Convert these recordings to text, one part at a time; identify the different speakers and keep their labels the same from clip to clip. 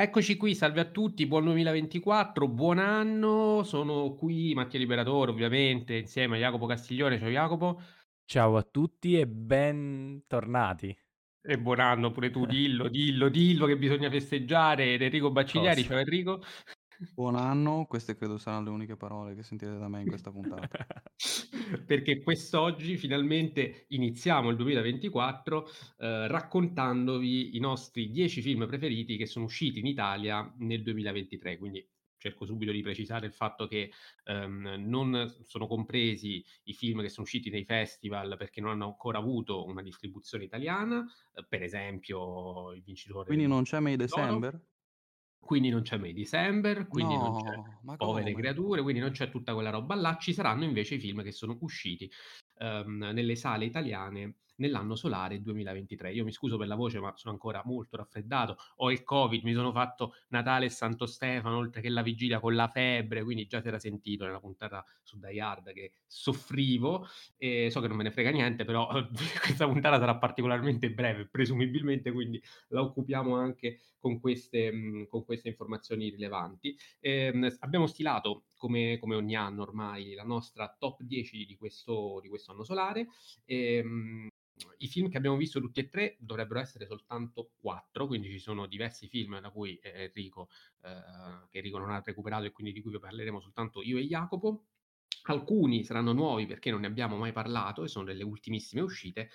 Speaker 1: Eccoci qui, salve a tutti, buon 2024, buon anno. Sono qui Mattia Liberatore ovviamente, insieme a Jacopo Castiglione. Ciao Jacopo.
Speaker 2: Ciao a tutti e bentornati.
Speaker 1: E buon anno pure tu, dillo, dillo, dillo che bisogna festeggiare. Ed Enrico Bacciglieri,
Speaker 2: Cosa?
Speaker 1: ciao Enrico.
Speaker 3: Buon anno, queste credo saranno le uniche parole che sentirete da me in questa puntata.
Speaker 1: Perché quest'oggi finalmente iniziamo il 2024 eh, raccontandovi i nostri 10 film preferiti che sono usciti in Italia nel 2023. Quindi cerco subito di precisare il fatto che ehm, non sono compresi i film che sono usciti nei festival perché non hanno ancora avuto una distribuzione italiana, eh, per esempio il vincitore
Speaker 3: Quindi non c'è May. December?
Speaker 1: Quindi non c'è May December, quindi non c'è
Speaker 3: No,
Speaker 1: Povere
Speaker 3: come?
Speaker 1: creature, quindi non c'è tutta quella roba là. Ci saranno invece i film che sono usciti, ehm, nelle sale italiane nell'anno solare 2023. Io mi scuso per la voce, ma sono ancora molto raffreddato. Ho il Covid, mi sono fatto Natale e Santo Stefano, oltre che la vigilia con la febbre, quindi già si era sentito nella puntata su Die Hard che soffrivo. E so che non me ne frega niente, però questa puntata sarà particolarmente breve, presumibilmente, quindi la occupiamo anche con queste, con queste informazioni rilevanti. Ehm, abbiamo stilato, come, come, ogni anno ormai, la nostra top 10 di questo, di questo anno solare. Ehm, i film che abbiamo visto tutti e tre dovrebbero essere soltanto quattro, quindi ci sono diversi film da cui eh, Enrico, eh, che Enrico non ha recuperato e quindi di cui vi parleremo soltanto io e Jacopo. Alcuni saranno nuovi perché non ne abbiamo mai parlato e sono delle ultimissime uscite,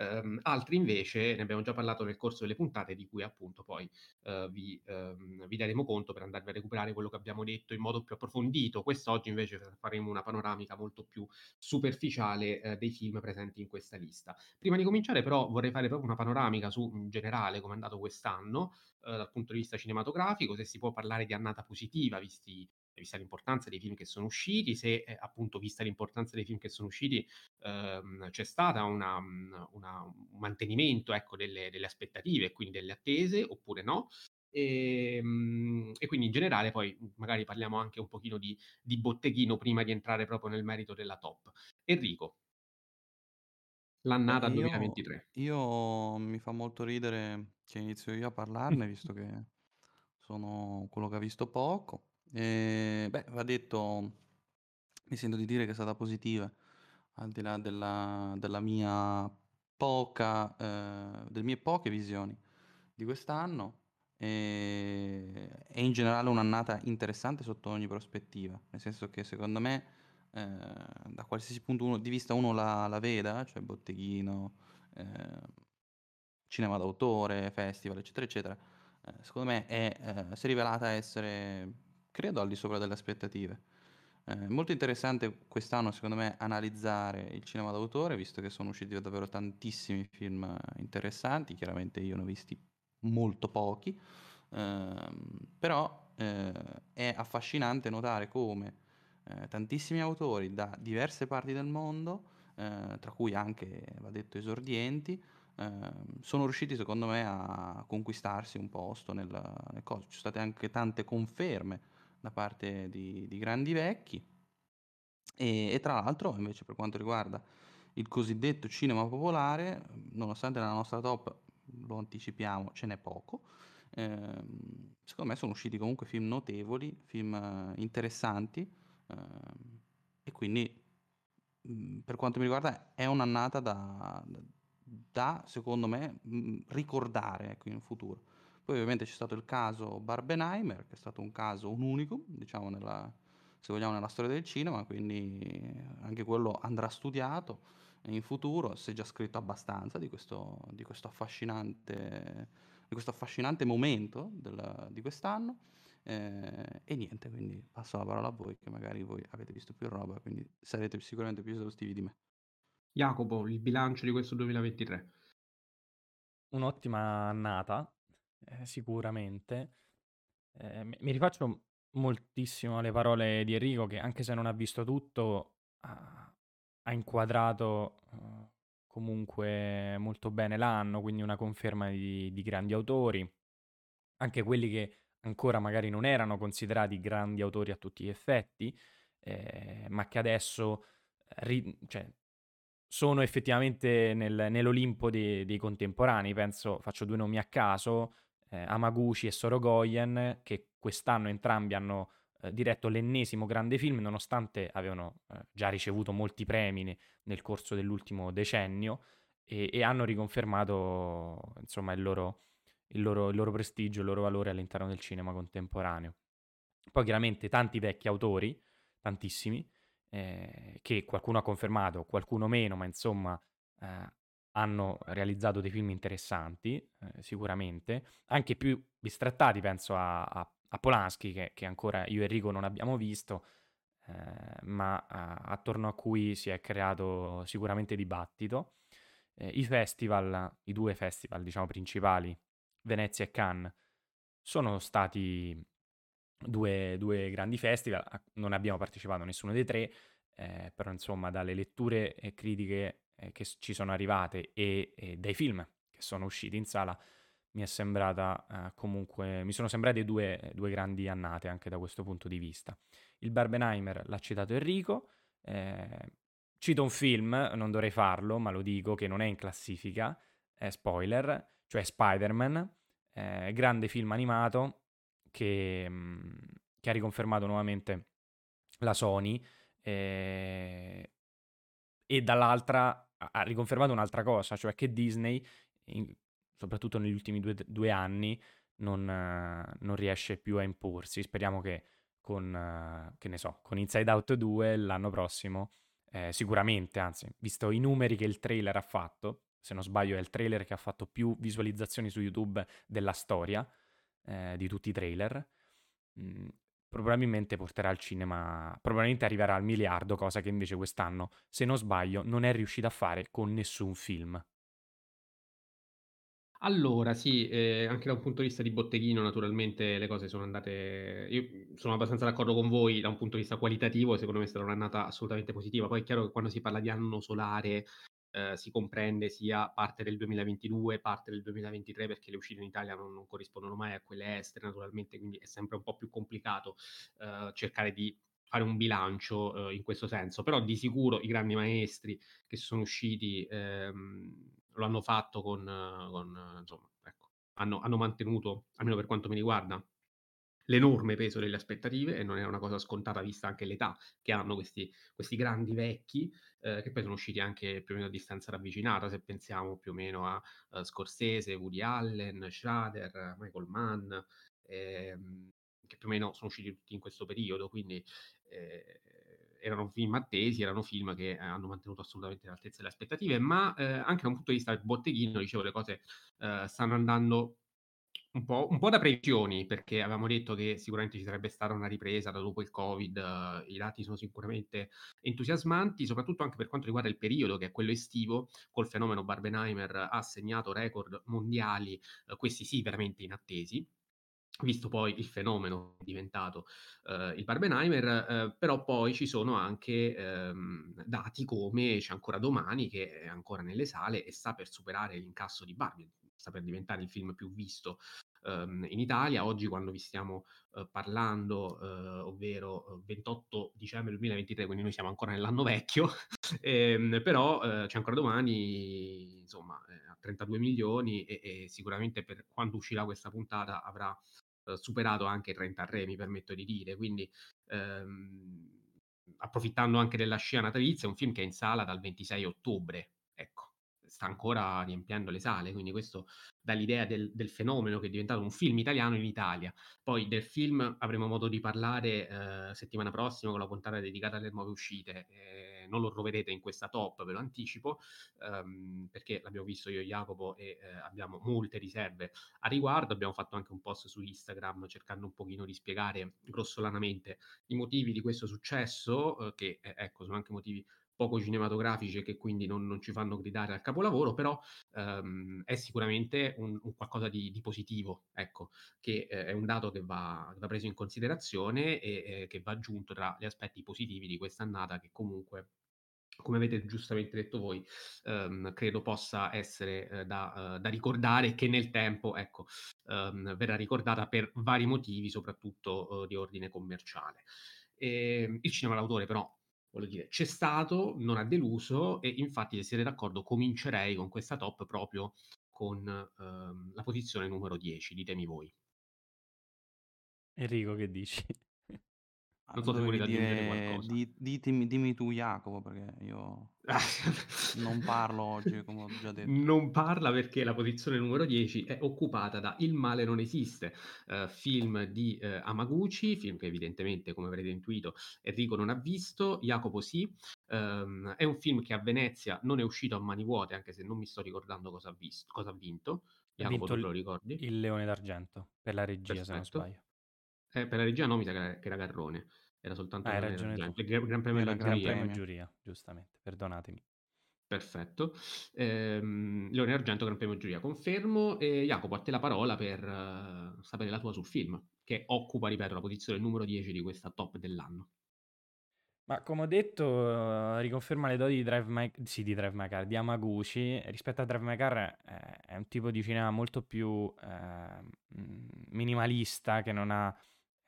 Speaker 1: Um, altri invece ne abbiamo già parlato nel corso delle puntate di cui appunto poi uh, vi, um, vi, daremo conto per andarvi a recuperare quello che abbiamo detto in modo più approfondito. Quest'oggi invece faremo una panoramica molto più superficiale uh, dei film presenti in questa lista. Prima di cominciare però vorrei fare proprio una panoramica su in generale come è andato quest'anno uh, dal punto di vista cinematografico, se si può parlare di annata positiva visti vista l'importanza dei film che sono usciti, se eh, appunto vista l'importanza dei film che sono usciti ehm, c'è stata una, una, un mantenimento ecco, delle, delle aspettative e quindi delle attese oppure no. E, ehm, e, quindi in generale poi magari parliamo anche un pochino di, di botteghino prima di entrare proprio nel merito della top. Enrico, l'annata
Speaker 3: Beh, io,
Speaker 1: 2023.
Speaker 3: io mi fa molto ridere che inizio io a parlarne, visto che sono quello che ha visto poco. E, beh, va detto, mi sento di dire che è stata positiva, al di là della, della mia poca, eh, delle mie poche visioni di quest'anno. E, è in generale un'annata interessante sotto ogni prospettiva, nel senso che secondo me eh, da qualsiasi punto uno, di vista uno la, la veda, cioè botteghino, eh, cinema d'autore, festival, eccetera, eccetera, eh, secondo me è, eh, si è rivelata essere, credo, al di sopra delle aspettative. È molto interessante quest'anno, secondo me, analizzare il cinema d'autore, visto che sono usciti davvero tantissimi film interessanti, chiaramente io ne ho visti molto pochi, ehm, però eh, è affascinante notare come eh, tantissimi autori da diverse parti del mondo, eh, tra cui anche, va detto, esordienti, ehm, sono riusciti secondo me a conquistarsi un posto nel, nel coso. Ci sono state anche tante conferme da parte di, di grandi vecchi e, e tra l'altro invece per quanto riguarda il cosiddetto cinema popolare, nonostante nella nostra top, lo anticipiamo, ce n'è poco, ehm, secondo me sono usciti comunque film notevoli, film eh, interessanti ehm, e quindi mh, per quanto mi riguarda è un'annata da, da secondo me mh, ricordare ecco, in futuro. Poi ovviamente c'è stato il caso Barbenheimer, che è stato un caso, un unico, diciamo, nella, se vogliamo, nella storia del cinema, quindi anche quello andrà studiato in futuro, si è già scritto abbastanza di questo, di questo, affascinante, di questo affascinante momento del, di quest'anno. Eh, e niente, quindi passo la parola a voi, che magari voi avete visto più roba, quindi sarete sicuramente più esaustivi di me.
Speaker 1: Jacopo, il bilancio di questo 2023.
Speaker 2: Un'ottima annata, eh, sicuramente. Eh, mi rifaccio moltissimo alle parole di Enrico, che anche se non ha visto tutto, ha, ha inquadrato uh, comunque molto bene l'anno, quindi una conferma di, di grandi autori, anche quelli che ancora magari non erano considerati grandi autori a tutti gli effetti, eh, ma che adesso ri- cioè, sono effettivamente nel, nell'Olimpo dei, dei, contemporanei. Penso, faccio due nomi a caso, eh, Amaguchi e Sorogoyen, che quest'anno entrambi hanno eh, diretto l'ennesimo grande film, nonostante avevano eh, già ricevuto molti premi ne- nel corso dell'ultimo decennio e, e hanno riconfermato insomma, il loro, il, loro, il loro prestigio, il loro valore all'interno del cinema contemporaneo. Poi chiaramente tanti vecchi autori, tantissimi, eh, che qualcuno ha confermato, qualcuno meno, ma insomma eh, hanno realizzato dei film interessanti, eh, sicuramente, anche più bistrattati, penso a, a, a Polanski, che, che, ancora io e Enrico non abbiamo visto, eh, ma a, attorno a cui si è creato sicuramente dibattito. Eh, I festival, i due festival, diciamo, principali, Venezia e Cannes, sono stati due, due grandi festival, non abbiamo partecipato a nessuno dei tre, eh, però insomma dalle letture e critiche eh, che ci sono arrivate e, e, dai film che sono usciti in sala mi è sembrata eh, comunque, mi sono sembrate due, due, grandi annate anche da questo punto di vista. Il Barbenheimer l'ha citato Enrico, eh, cito un film, non dovrei farlo, ma lo dico che non è in classifica, spoiler, cioè Spider-Man, eh, grande film animato che, mm, che, ha riconfermato nuovamente la Sony eh, e dall'altra ha riconfermato un'altra cosa, cioè che Disney, in, soprattutto negli ultimi due, due anni, non, non, riesce più a imporsi. Speriamo che con, che so, con Inside Out 2 l'anno prossimo, eh, sicuramente, anzi, visto i numeri che il trailer ha fatto, se non sbaglio è il trailer che ha fatto più visualizzazioni su YouTube della storia eh, di tutti i trailer, mh, mm, probabilmente porterà al cinema, probabilmente arriverà al miliardo, cosa che invece quest'anno, se non sbaglio, non è riuscita a fare con nessun film.
Speaker 1: Allora sì, ehm, anche da un punto di vista di botteghino naturalmente le cose sono andate io sono abbastanza d'accordo con voi da un punto di vista qualitativo, secondo me stata un'annata assolutamente positiva. Poi è chiaro che quando si parla di anno solare, ehm, si comprende sia parte del 2022, parte del 2023, perché le uscite in Italia non non corrispondono mai a quelle estere naturalmente, quindi è sempre un po' più complicato, ehm, cercare di fare un bilancio, uhm, in questo senso. Però di sicuro i grandi maestri che sono usciti, ehm lo hanno fatto con, con insomma, ecco, hanno, hanno mantenuto, almeno per quanto mi riguarda, l'enorme peso delle aspettative e non è una cosa scontata vista anche l'età che hanno questi, questi grandi vecchi eh, che poi sono usciti anche più o meno a distanza ravvicinata se pensiamo più o meno a uh, Scorsese, Woody Allen, Schrader, Michael Mann ehm, che più o meno sono usciti tutti in questo periodo quindi eh, erano film attesi, erano film che eh, hanno mantenuto assolutamente l'altezza delle aspettative, ma eh, anche da un punto di vista del botteghino, dicevo, le cose eh, stanno andando un po', un po', da previsioni, perché avevamo detto che sicuramente ci sarebbe stata una ripresa da dopo il Covid, i dati sono sicuramente entusiasmanti, soprattutto anche per quanto riguarda il periodo, che è quello estivo, col fenomeno Barbenheimer ha segnato record mondiali, uh, questi sì veramente inattesi. Visto poi il fenomeno diventato uh, il Barbenheimer, uh, però poi ci sono anche um, dati come C'è ancora domani, che è ancora nelle sale e sta per superare l'incasso di Barbie, sta per diventare il film più visto um, in Italia. Oggi, quando vi stiamo uh, parlando, ovvero 28 dicembre 2023, quindi noi siamo ancora nell'anno vecchio, ehm, però C'è ancora domani, insomma, a 32 milioni e, e sicuramente per quando uscirà questa puntata avrà eh, superato anche 33, mi permetto di dire. Quindi, ehm, approfittando anche della scia natalizia, è un film che è in sala dal 26 ottobre, sta ancora riempiendo le sale, quindi questo dà l'idea del, del fenomeno che è diventato un film italiano in Italia. Poi del film avremo modo di parlare eh, settimana prossima con la puntata dedicata alle nuove uscite. Eh, non lo troverete in questa top, ve lo anticipo, ehm, perché l'abbiamo visto io e Jacopo e eh, abbiamo molte riserve a riguardo. Abbiamo fatto anche un post su Instagram cercando un pochino di spiegare grossolanamente i motivi di questo successo, eh, che eh, ecco, sono anche motivi poco cinematografici e che quindi non, non, ci fanno gridare al capolavoro, però ehm, è sicuramente un, un qualcosa di, di, positivo, ecco, che eh, è un dato che va, va, preso in considerazione e eh, che va aggiunto tra gli aspetti positivi di quest'annata che comunque come avete giustamente detto voi, ehm, credo possa essere eh, da, uh, da, ricordare che nel tempo ecco, ehm, verrà ricordata per vari motivi, soprattutto uh, di ordine commerciale. E, ehm, il cinema d'autore però voglio dire, c'è stato, non ha deluso e infatti se siete d'accordo comincerei con questa top proprio con ehm, la posizione numero 10, ditemi voi.
Speaker 2: Enrico, che dici?
Speaker 1: Ah, non so se volete aggiungere qualcosa.
Speaker 3: Di, ditemi, dimmi tu Jacopo, perché io non parlo oggi, come ho già detto.
Speaker 1: Non parla perché la posizione numero 10 è occupata da Il male non esiste, uh, film di uh, Amaguchi, film che evidentemente, come avrete intuito, Enrico non ha visto, Jacopo sì. Um, è un film che a Venezia non è uscito a mani vuote, anche se non mi sto ricordando cosa ha, visto, cosa ha vinto. Jacopo,
Speaker 2: ha vinto
Speaker 1: lo ricordi?
Speaker 2: Il Leone d'Argento, per la regia, Perfetto. se non sbaglio.
Speaker 1: Eh, per la regia no, mi sa che era Garrone. Era soltanto
Speaker 2: ah,
Speaker 1: il Gran, Gran Premio
Speaker 2: della Gran Premio giuria, giustamente, perdonatemi.
Speaker 1: Perfetto. Ehm, Leone Argento, Gran Premio Giuria, confermo. E Jacopo, a te la parola per uh, sapere la tua sul film, che occupa, ripeto, la posizione numero 10 di questa top dell'anno.
Speaker 2: Ma come ho detto, uh, riconferma le doti di Drive My, sì, di Drive My Car, di Amaguchi. Rispetto a Drive My Car eh, è un tipo di cinema molto più eh, minimalista, che non, ha,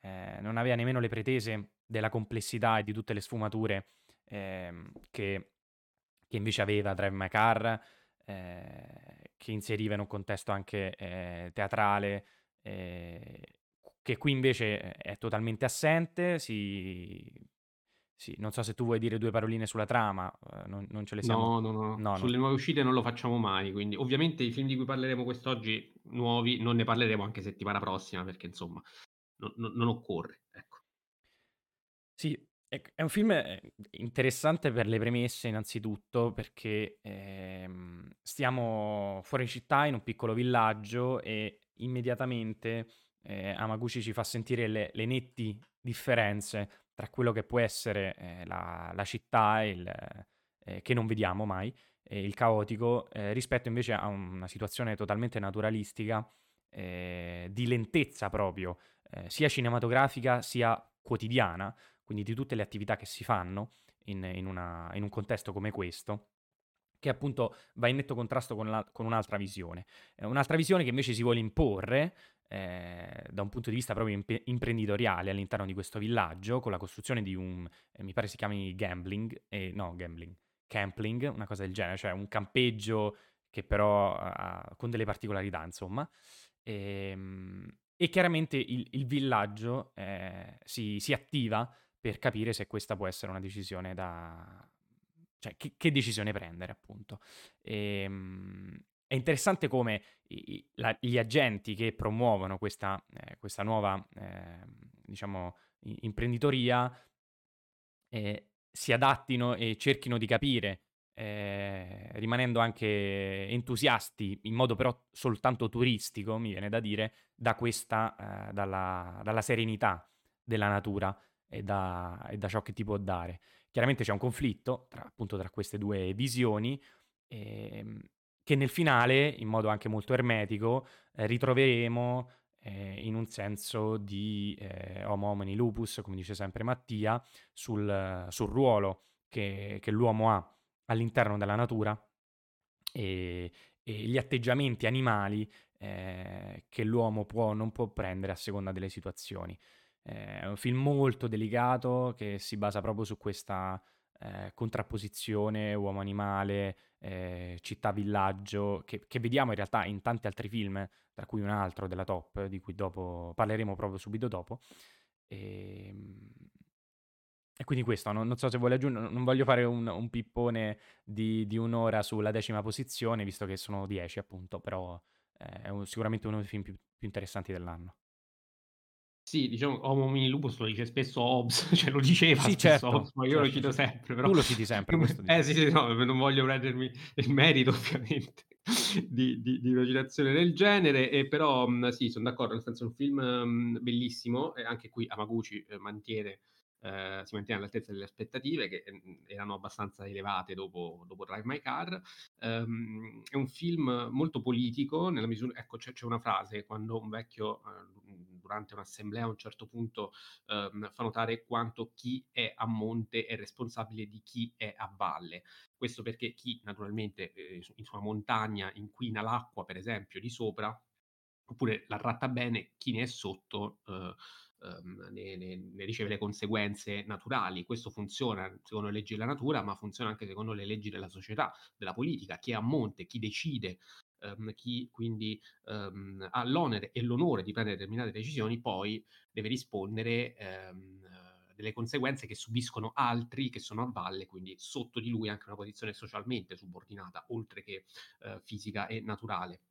Speaker 2: eh, non aveva nemmeno le pretese della complessità e di tutte le sfumature eh, che, che, invece aveva Drive My Car, eh, che inseriva in un contesto anche eh, teatrale, eh, che qui invece è totalmente assente. Si, sì, non so se tu vuoi dire due paroline sulla trama, eh, non, non, ce le siamo.
Speaker 1: No, no, no, no. Sulle no. nuove uscite non lo facciamo mai. Quindi, ovviamente, i film di cui parleremo quest'oggi, nuovi, non ne parleremo anche settimana prossima, perché insomma, non, non occorre. Ecco.
Speaker 2: Sì, è un film eh, interessante per le premesse innanzitutto perché ehm, stiamo fuori città in un piccolo villaggio e immediatamente eh, Amaguchi ci fa sentire le, le, netti differenze tra quello che può essere eh, la, la, città il, eh, che non vediamo mai, il caotico, eh, rispetto invece a una situazione totalmente naturalistica eh, di lentezza proprio, sia cinematografica sia quotidiana quindi di tutte le attività che si fanno in, in, una, in un contesto come questo che appunto va in netto contrasto con, la, con un'altra visione. Eh, un'altra visione che invece si vuole imporre eh, da un punto di vista proprio imp- imprenditoriale all'interno di questo villaggio, con la costruzione di un, eh, mi pare si chiami gambling, no, gambling, campling, una cosa del genere, cioè un campeggio che però ha con delle particolarità, insomma. E, ehm, e chiaramente il, il villaggio eh, si, si attiva per capire se questa può essere una decisione da... cioè che, che decisione prendere appunto. E, ehm, è interessante come i, la, gli agenti che promuovono questa, eh, questa nuova, eh, diciamo, imprenditoria eh, si adattino e cerchino di capire, eh, rimanendo anche entusiasti in modo però soltanto turistico, mi viene da dire, da questa, eh, dalla, dalla serenità della natura e da, e da ciò che ti può dare. Chiaramente c'è un conflitto tra, appunto tra queste due visioni ehm, che nel finale, in modo anche molto ermetico, eh, ritroveremo eh, in un senso di eh, homo homini lupus, come dice sempre Mattia, sul, sul ruolo che, che, l'uomo ha all'interno della natura e, e gli atteggiamenti animali eh, che l'uomo può o non può prendere a seconda delle situazioni. Eh, è un film molto delicato che si basa proprio su questa eh, contrapposizione uomo-animale, eh, città-villaggio, che, che, vediamo in realtà in tanti altri film, tra cui un altro della top, di cui dopo parleremo proprio subito dopo. E, ehm, e quindi questo, non, non, so se vuole aggiungere, non voglio fare un, un pippone di, di, un'ora sulla decima posizione, visto che sono dieci appunto, però eh, è un, sicuramente uno dei film più, più interessanti dell'anno.
Speaker 1: Sì, diciamo, Homo Homini Lupus lo dice spesso Hobbes, cioè lo diceva
Speaker 2: sì, certo,
Speaker 1: Hobbes, ma io
Speaker 2: certo,
Speaker 1: lo cito
Speaker 2: certo.
Speaker 1: sempre. Però...
Speaker 2: Tu lo citi sempre, questo.
Speaker 1: Eh sì, sì, no, non voglio prendermi il merito ovviamente di, di, di, una citazione del genere, e però sì, sono d'accordo, nel senso è un film um, bellissimo, e anche qui Amaguchi eh, mantiene eh, si mantiene all'altezza delle aspettative che mh, erano abbastanza elevate dopo, dopo Drive My Car. Um, è un film molto politico, nella misura, ecco c'è, c'è una frase quando un vecchio uh, durante un'assemblea a un certo punto um, fa notare quanto chi è a monte è responsabile di chi è a valle. Questo perché chi naturalmente eh, in sua montagna inquina l'acqua, per esempio, di sopra, oppure la tratta bene, chi ne è sotto uh, um, ne, ne, ne, riceve le conseguenze naturali. Questo funziona secondo le leggi della natura, ma funziona anche secondo le leggi della società, della politica. Chi è a monte, chi decide ehm, chi quindi ehm, ha l'onere e l'onore di prendere determinate decisioni poi deve rispondere ehm, delle conseguenze che subiscono altri che sono a valle, quindi sotto di lui anche una posizione socialmente subordinata, oltre che eh, fisica e naturale.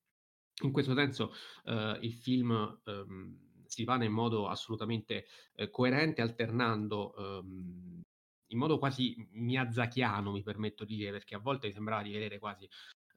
Speaker 1: In questo senso eh, il film ehm, si vana in modo assolutamente eh, coerente, alternando ehm, in modo quasi miazzachiano, mi permetto di dire, perché a volte mi sembrava di vedere quasi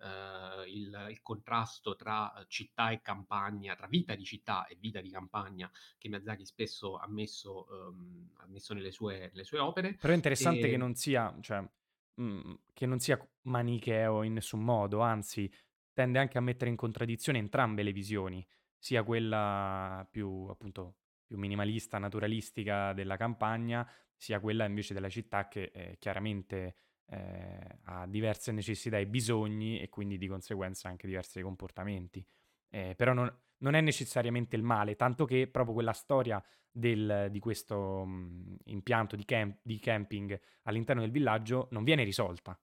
Speaker 1: eh, il, il, contrasto tra città e campagna, tra vita di città e vita di campagna, che Miyazaki spesso ha messo, ehm, ha messo nelle, sue, nelle, sue, opere.
Speaker 2: Però è interessante e... che non sia, cioè, mh, mm, che non sia manicheo in nessun modo, anzi tende anche a mettere in contraddizione entrambe le visioni, sia quella più appunto più minimalista, naturalistica della campagna, sia quella invece della città che eh, chiaramente eh, ha diverse necessità e bisogni e quindi di conseguenza anche diversi comportamenti. Eh, però non, non, è necessariamente il male, tanto che proprio quella storia del, di questo mh, impianto di, camp, di, camping all'interno del villaggio non viene risolta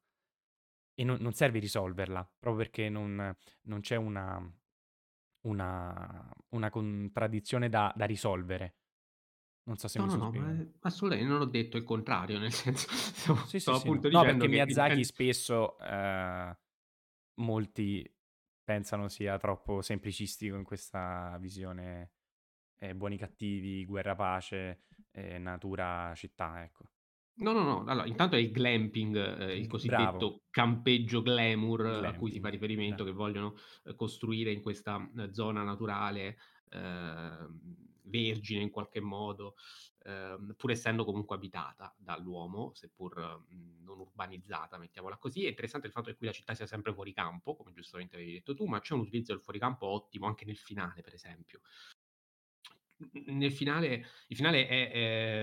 Speaker 2: e non, non serve risolverla, proprio perché non, non c'è una, una, una, contraddizione da, da risolvere. Non so se
Speaker 1: no,
Speaker 2: mi
Speaker 1: no,
Speaker 2: sono
Speaker 1: no, assolutamente non ho detto il contrario, nel senso, stavo,
Speaker 2: sì,
Speaker 1: stavo
Speaker 2: sì,
Speaker 1: appunto
Speaker 2: sì, no. no, perché
Speaker 1: che
Speaker 2: Miyazaki spesso eh, molti pensano sia troppo semplicistico in questa visione eh, buoni cattivi, guerra pace, eh, natura città, ecco.
Speaker 1: No, no, no, allora intanto è il glamping, ehm, il cosiddetto
Speaker 2: Bravo.
Speaker 1: campeggio glamour a cui si fa
Speaker 2: Glamping,
Speaker 1: riferimento,
Speaker 2: bra
Speaker 1: che vogliono, ehm, costruire in questa, ehm, zona naturale, ehm, vergine in qualche modo, ehm, pur essendo comunque abitata dall'uomo, seppur, mhmm, non urbanizzata, mettiamola così. È interessante il fatto che qui la città sia sempre fuori campo, come giustamente avevi detto tu, ma c'è un utilizzo del fuoricampo ottimo anche nel finale, per esempio nel finale, il finale è,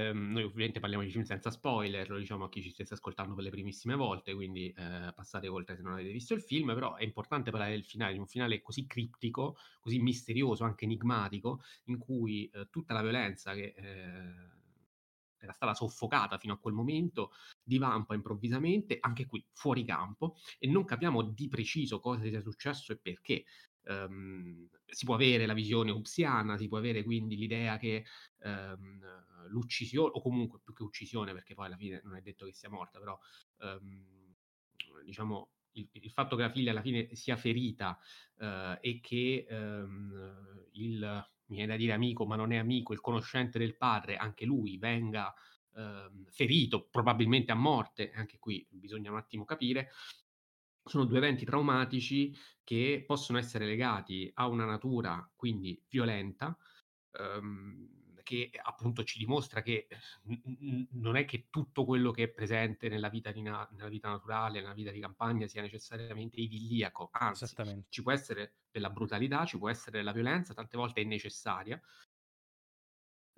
Speaker 1: ehm, noi ovviamente parliamo di film senza spoiler, lo diciamo a chi ci stesse ascoltando per le primissime volte, quindi eh, passate oltre se non avete visto il film, però è importante parlare del finale, di un finale così criptico, così misterioso, anche enigmatico, in cui eh, tutta la violenza che eh, era stata soffocata fino a quel momento, divampa improvvisamente, anche qui fuori campo, e non capiamo di preciso cosa sia successo e perché ehm, si può avere la visione upsiana, si può avere quindi l'idea che ehm, l'uccisione, o comunque più che uccisione, perché poi alla fine non è detto che sia morta, però ehm, diciamo il, il, fatto che la figlia alla fine sia ferita eh, e che il, mi viene da dire amico, ma non è amico, il conoscente del padre, anche lui venga ferito, probabilmente a morte, anche qui bisogna un attimo capire, sono due eventi traumatici che possono essere legati a una natura quindi violenta, ehm, che appunto ci dimostra che n- non è che tutto quello che è presente nella vita, na- nella vita, naturale, nella vita di campagna sia necessariamente idilliaco, anzi ci può essere della brutalità, ci può essere della violenza, tante volte è necessaria,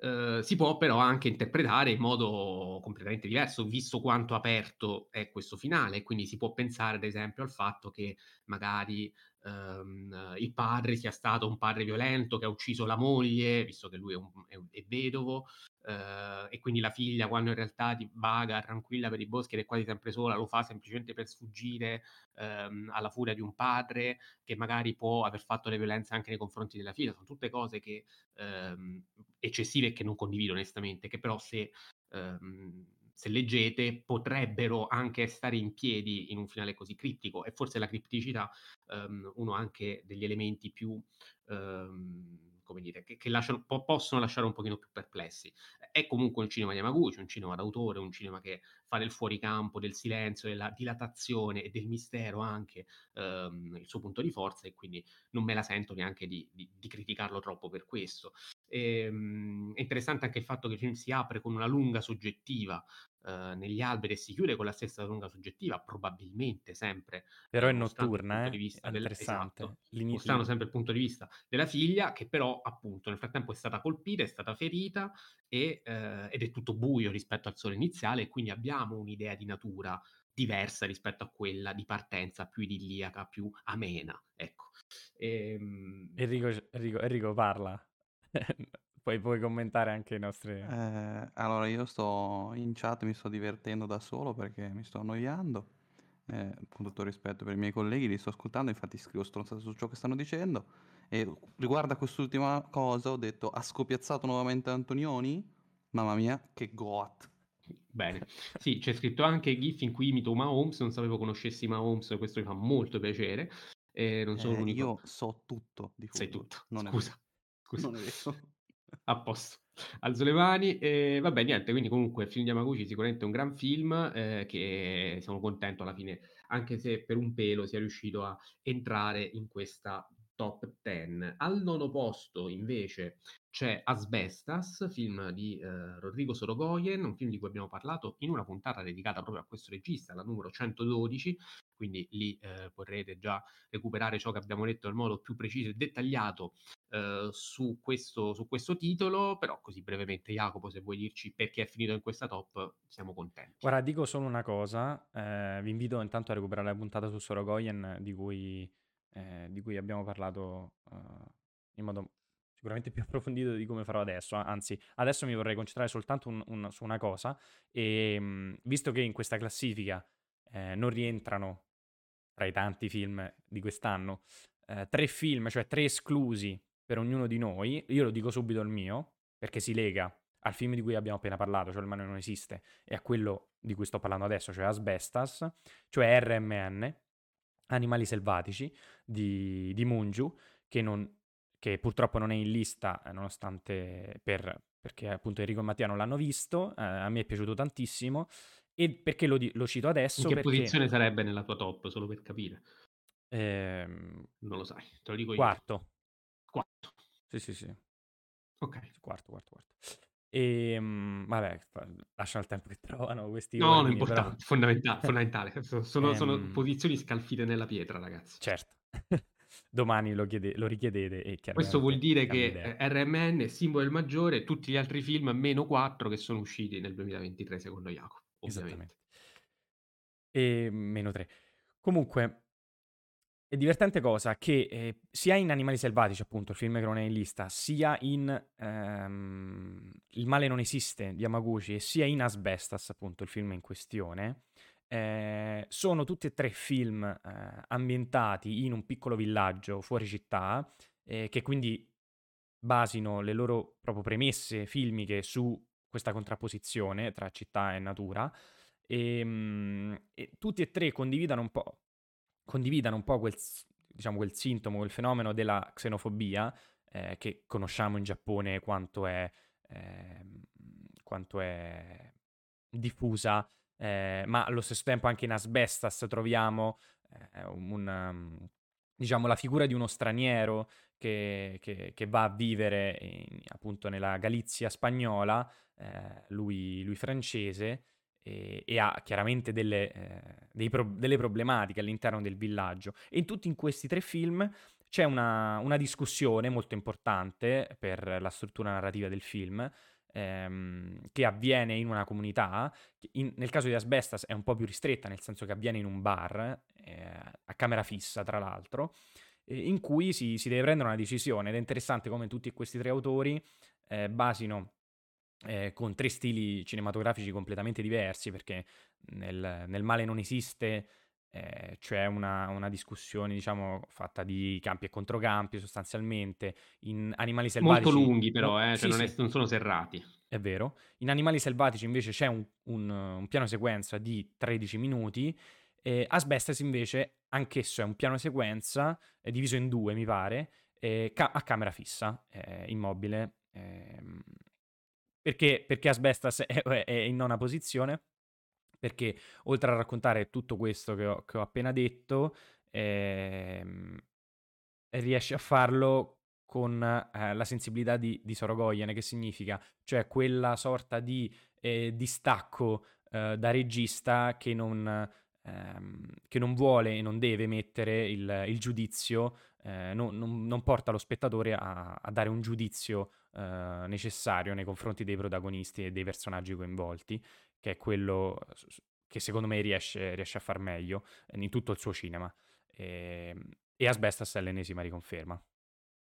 Speaker 1: Uhm, si può però anche interpretare in modo completamente diverso, visto quanto aperto è questo finale, quindi si può pensare ad esempio al fatto che magari, uhm, il padre sia stato un padre violento che ha ucciso la moglie, visto che lui è un è è vedovo, uhm, e quindi la figlia quando in realtà vaga tranquilla per i boschi ed è quasi sempre sola, lo fa semplicemente per sfuggire, uhm, alla furia di un padre che magari può aver fatto le violenze anche nei confronti della figlia. Son tutte cose che, uhm, eccessive che non condivido onestamente, che però se uhm, se leggete potrebbero anche stare in piedi in un finale così criptico e forse la cripticità um, uno anche degli elementi più um, come dire, che, che lasciano, po- possono lasciare un pochino più perplessi. È comunque un cinema di Yamaguchi, un cinema d'autore, un cinema che fa del fuoricampo, del silenzio, della dilatazione e del mistero anche um, il suo punto di forza e quindi non me la sento neanche di, di, di criticarlo troppo per questo. E, um, è interessante anche il fatto che il film si apre con una lunga soggettiva uh, negli alberi e si chiude con la stessa lunga soggettiva, probabilmente sempre.
Speaker 2: Però è notturna, eh? È interessante.
Speaker 1: Esatto, mostrando sempre il punto di vista della figlia, che però appunto nel frattempo è stata colpita, è stata ferita e, uh, ed è tutto buio rispetto al sole iniziale e quindi abbiamo un'idea di natura diversa rispetto a quella di partenza più idilliaca, più amena. Ecco.
Speaker 2: Ehm... Enrico, Enrico, Enrico parla. Poi puoi commentare anche i nostri...
Speaker 3: Eh, allora, io sto in chat, mi sto divertendo da solo perché mi sto annoiando. eh, con tutto rispetto per i miei colleghi, li sto ascoltando, infatti scrivo stronzate su ciò che stanno dicendo. E riguardo a quest'ultima cosa, ho detto, ha scopiazzato nuovamente Antonioni? Mamma mia, che goat.
Speaker 1: Bene, sì, c'è scritto anche GIF in cui imito Mahomes, non sapevo conoscessi Mahomes, questo mi fa molto piacere. E non sono
Speaker 3: Eh,
Speaker 1: l'unico.
Speaker 3: io so tutto di
Speaker 1: Sai
Speaker 3: football.
Speaker 1: tutto.
Speaker 3: Non è
Speaker 1: Scusa.
Speaker 3: vero.
Speaker 1: Scusa.
Speaker 3: Non è vero.
Speaker 1: A posto. Alzo le mani e vabbè niente, quindi comunque il film di Yamaguchi sicuramente un gran film eh, che sono contento alla fine, anche se per un pelo sia riuscito a entrare in questa top 10. Al nono posto invece c'è Asbestas, film di eh, Rodrigo Sorogoyen, un film di cui abbiamo parlato in una puntata dedicata proprio a questo regista, la numero 112, quindi lì eh, potrete già recuperare ciò che abbiamo detto in modo più preciso e dettagliato eh, su, questo, su questo titolo, però così brevemente Jacopo se vuoi dirci perché è finito in questa top siamo contenti.
Speaker 2: Guarda, dico solo una cosa, eh, vi invito intanto a recuperare la puntata su Sorogoyen di cui, eh, di cui abbiamo parlato eh, in modo sicuramente più approfondito di come farò adesso, anzi adesso mi vorrei concentrare soltanto un- un- su una cosa e mh, visto che in questa classifica eh, non rientrano tra i tanti film di quest'anno eh, tre film, cioè tre esclusi per ognuno di noi, io lo dico subito il mio, perché si lega al film di cui abbiamo appena parlato, cioè Il male non esiste, e a quello di cui sto parlando adesso, cioè Asbestas, cioè RMN, Animali selvatici, di, di Mungiu, che, non, che purtroppo non è in lista, eh, nonostante per, perché appunto Enrico e Mattia non l'hanno visto, eh, a me è piaciuto tantissimo, e perché lo, lo cito adesso?
Speaker 1: In che
Speaker 2: perché,
Speaker 1: posizione sarebbe nella tua top, solo per capire?
Speaker 2: ehm,
Speaker 1: Non lo sai, te lo dico io.
Speaker 2: quarto.
Speaker 1: Quarto.
Speaker 2: Sì, sì, sì.
Speaker 1: Ok.
Speaker 2: Quarto, quarto, quarto. E vabbè, fa- lasciano il tempo che trovano questi
Speaker 1: No, non è
Speaker 2: ordini, però...
Speaker 1: importante, fondamentale, fondamentale. So- Sono, sono
Speaker 2: Ehm,
Speaker 1: posizioni scalfite nella pietra, ragazzi.
Speaker 2: certo, domani lo, chiede- lo richiedete e
Speaker 1: Questo vuol
Speaker 2: chiaramente
Speaker 1: dire
Speaker 2: cambia
Speaker 1: che
Speaker 2: idea.
Speaker 1: eh, RMN è simbolo del maggiore e tutti gli altri film meno 4 che sono usciti nel 2023 secondo Jacopo, ovviamente.
Speaker 2: Esattamente. E meno tre. Comunque, è divertente cosa che eh, sia in Animali Selvatici, appunto, il film che non è in lista, sia in ehm, Il male non esiste di Yamaguchi e sia in Asbestas, appunto, il film in questione, eh, sono tutti e tre film eh, ambientati in un piccolo villaggio fuori città, eh, che quindi basino le loro proprio premesse filmiche su questa contrapposizione tra città e natura. E, mm, e tutti e tre condividano un po', condividano un po' quel, diciamo, quel sintomo, quel fenomeno della xenofobia, eh, che conosciamo in Giappone quanto è, ehm, quanto è diffusa, eh, ma allo stesso tempo anche in Asbestas troviamo eh, un, diciamo, la figura di uno straniero che, che- che va a vivere in- appunto nella Galizia spagnola, eh, lui, lui francese, e, e ha chiaramente delle, eh, pro- delle problematiche all'interno del villaggio. E in tutti in questi tre film c'è una, una discussione molto importante per la struttura narrativa del film, ehm, che avviene in una comunità, in- nel caso di Asbestas è un po' più ristretta, nel senso che avviene in un bar, eh, a camera fissa tra l'altro, eh, in cui si, si deve prendere una decisione ed è interessante come tutti questi tre autori eh, basino eh, con tre stili cinematografici completamente diversi, perché nel, nel male non esiste, eh, c'è una, una discussione, diciamo, fatta di campi e controcampi sostanzialmente. In Animali Selvatici...
Speaker 1: Molto lunghi però, eh,
Speaker 2: sì,
Speaker 1: cioè non,
Speaker 2: sì,
Speaker 1: è- non sono serrati.
Speaker 2: è vero. In Animali Selvatici invece c'è un, un, un piano sequenza di 13 minuti. E Asbestas invece, anch'esso è un piano sequenza è diviso in due, mi pare, eh, ca- a camera fissa, eh, immobile. ehm, perché, perché Asbestas è, è in nona posizione? Perché oltre a raccontare tutto questo che ho, che ho appena detto, ehm, riesce a farlo con eh, la sensibilità di, di Sorogoyen, che significa, cioè quella sorta di eh, distacco eh, da regista che non, ehm, che non vuole e non deve mettere il, il giudizio, eh, non, non- non porta lo spettatore a, a dare un giudizio eh, necessario nei confronti dei protagonisti e dei personaggi coinvolti, che è quello che secondo me riesce, riesce a far meglio eh, in tutto il suo cinema. E, e Asbestas è l'ennesima riconferma.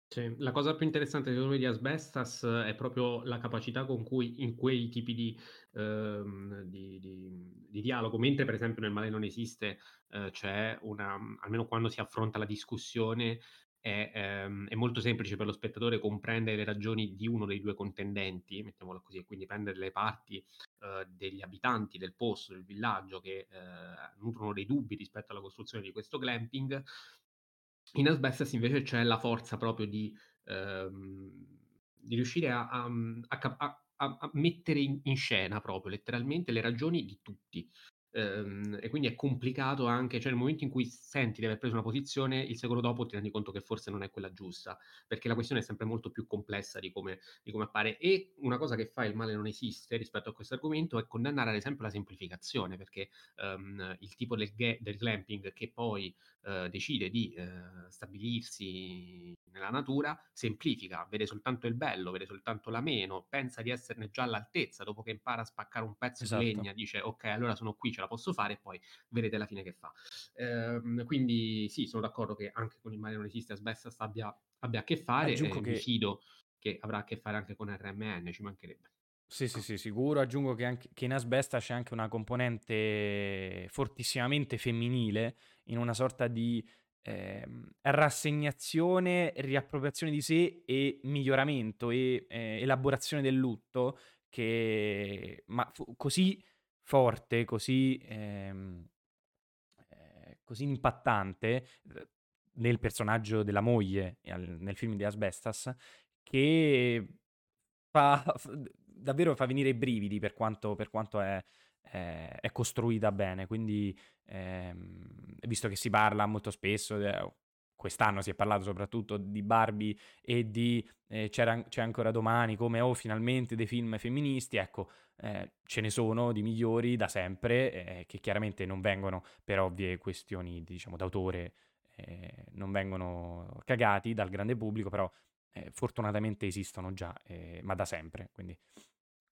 Speaker 1: Sì, la cosa più interessante secondo me di Asbestas è proprio la capacità con cui in quei tipi di, ehm, di di di dialogo, mentre per esempio nel Male non esiste, ehm, c'è una almeno quando si affronta la discussione è ehm, è molto semplice per lo spettatore comprendere le ragioni di uno dei 2 contendenti, mettiamola così, e quindi prendere le parti, uhm, degli abitanti del posto, del villaggio che, ehm, nutrono dei dubbi rispetto alla costruzione di questo glamping in Asbestas invece c'è la forza proprio di ehm, di riuscire a a a a mettere in in scena proprio letteralmente le ragioni di tutti. Ehm, e quindi è complicato anche cioè nel momento in cui senti di aver preso una posizione, il secondo dopo ti rendi conto che forse non è quella giusta, perché la questione è sempre molto più complessa di come di come appare. E una cosa che fa Il male non esiste rispetto a questo argomento è condannare ad esempio la semplificazione, perché, ehm, il tipo del ghe del glamping che poi, ehm, decide di, ehm, stabilirsi nella natura, semplifica, vede soltanto il bello, vede soltanto l'ameno, pensa di esserne già all'altezza, dopo che impara a spaccare un pezzo di
Speaker 2: Esatto.
Speaker 1: legna dice: "Okay, allora sono qui, ce la posso fare", e poi vedete alla fine che fa. Ehm, quindi sì, sono d'accordo che anche con Il male non esiste Asbestas abbia abbia a che fare
Speaker 2: Aggiungo
Speaker 1: e mi
Speaker 2: che
Speaker 1: fido che avrà a che fare anche con RMN, ci mancherebbe.
Speaker 2: Sì, sì, sì, sicuro. Aggiungo che anche che in Asbestas c'è anche una componente fortissimamente femminile, in una sorta di, ehm, rassegnazione, riappropriazione di sé e miglioramento e, ehm, elaborazione del lutto che ma fu così forte, così, ehm, ehm, così impattante, uhm, nel personaggio della moglie nel film di Asbestas, che fa davvero fa venire i brividi per quanto per quanto è è è costruita bene. Quindi, ehm, visto che si parla molto spesso de quest'anno si è parlato soprattutto di Barbie e di, C'era C'è ancora domani, come: "Oh, finalmente dei film femministi", ecco, ehm, ce ne sono di migliori da sempre, ehm, che chiaramente non vengono per ovvie questioni, diciamo, d'autore, ehm, non vengono cagati dal grande pubblico, però, fortunatamente esistono già, ma da sempre. Quindi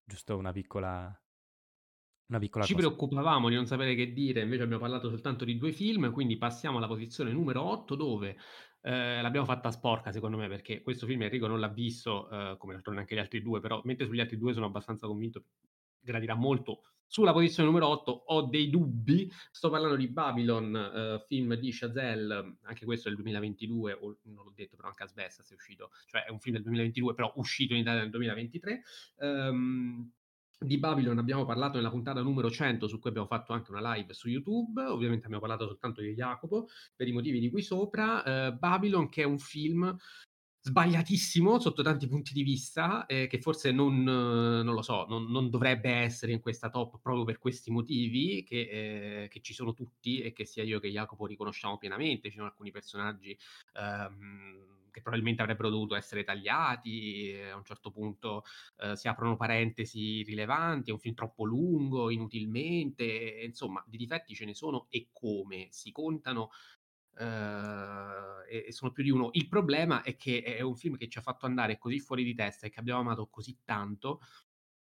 Speaker 2: giusto una piccola una piccola
Speaker 1: Ci
Speaker 2: cosa.
Speaker 1: preoccupavamo di non sapere che dire, invece abbiamo parlato soltanto di 2 film, quindi passiamo alla posizione numero 8 dove, ehm, l'abbiamo fatta sporca secondo me, perché questo film Enrico non l'ha visto, ehm, come d'altronde neanche gli altri 2, però mentre sugli altri 2 sono abbastanza convinto gradirà molto. Sulla posizione numero 8 ho dei dubbi, sto parlando di Babylon, ehm, film di Chazelle, anche questo è del 2022, o non l'ho detto, però anche Asbestas è uscito, cioè è un film del 2022, però uscito in Italia nel 2023. Ehm, di Babylon abbiamo parlato nella puntata numero 100, su cui abbiamo fatto anche una live su YouTube. Ovviamente abbiamo parlato soltanto di Jacopo, per i motivi di qui sopra. Ehm, Babylon che è un film sbagliatissimo sotto tanti punti di vista, e che forse non non lo so, non non dovrebbe essere in questa top proprio per questi motivi che ehm, che ci sono tutti e che sia io che Jacopo riconosciamo pienamente. Ci sono alcuni personaggi, ehm, che probabilmente avrebbero dovuto essere tagliati, e a un certo punto, ehm, si aprono parentesi rilevanti, è un film troppo lungo, inutilmente, insomma di difetti ce ne sono e come, si contano, ehm, e e sono più di uno. Il problema è che è un film che ci ha fatto andare così fuori di testa e che abbiamo amato così tanto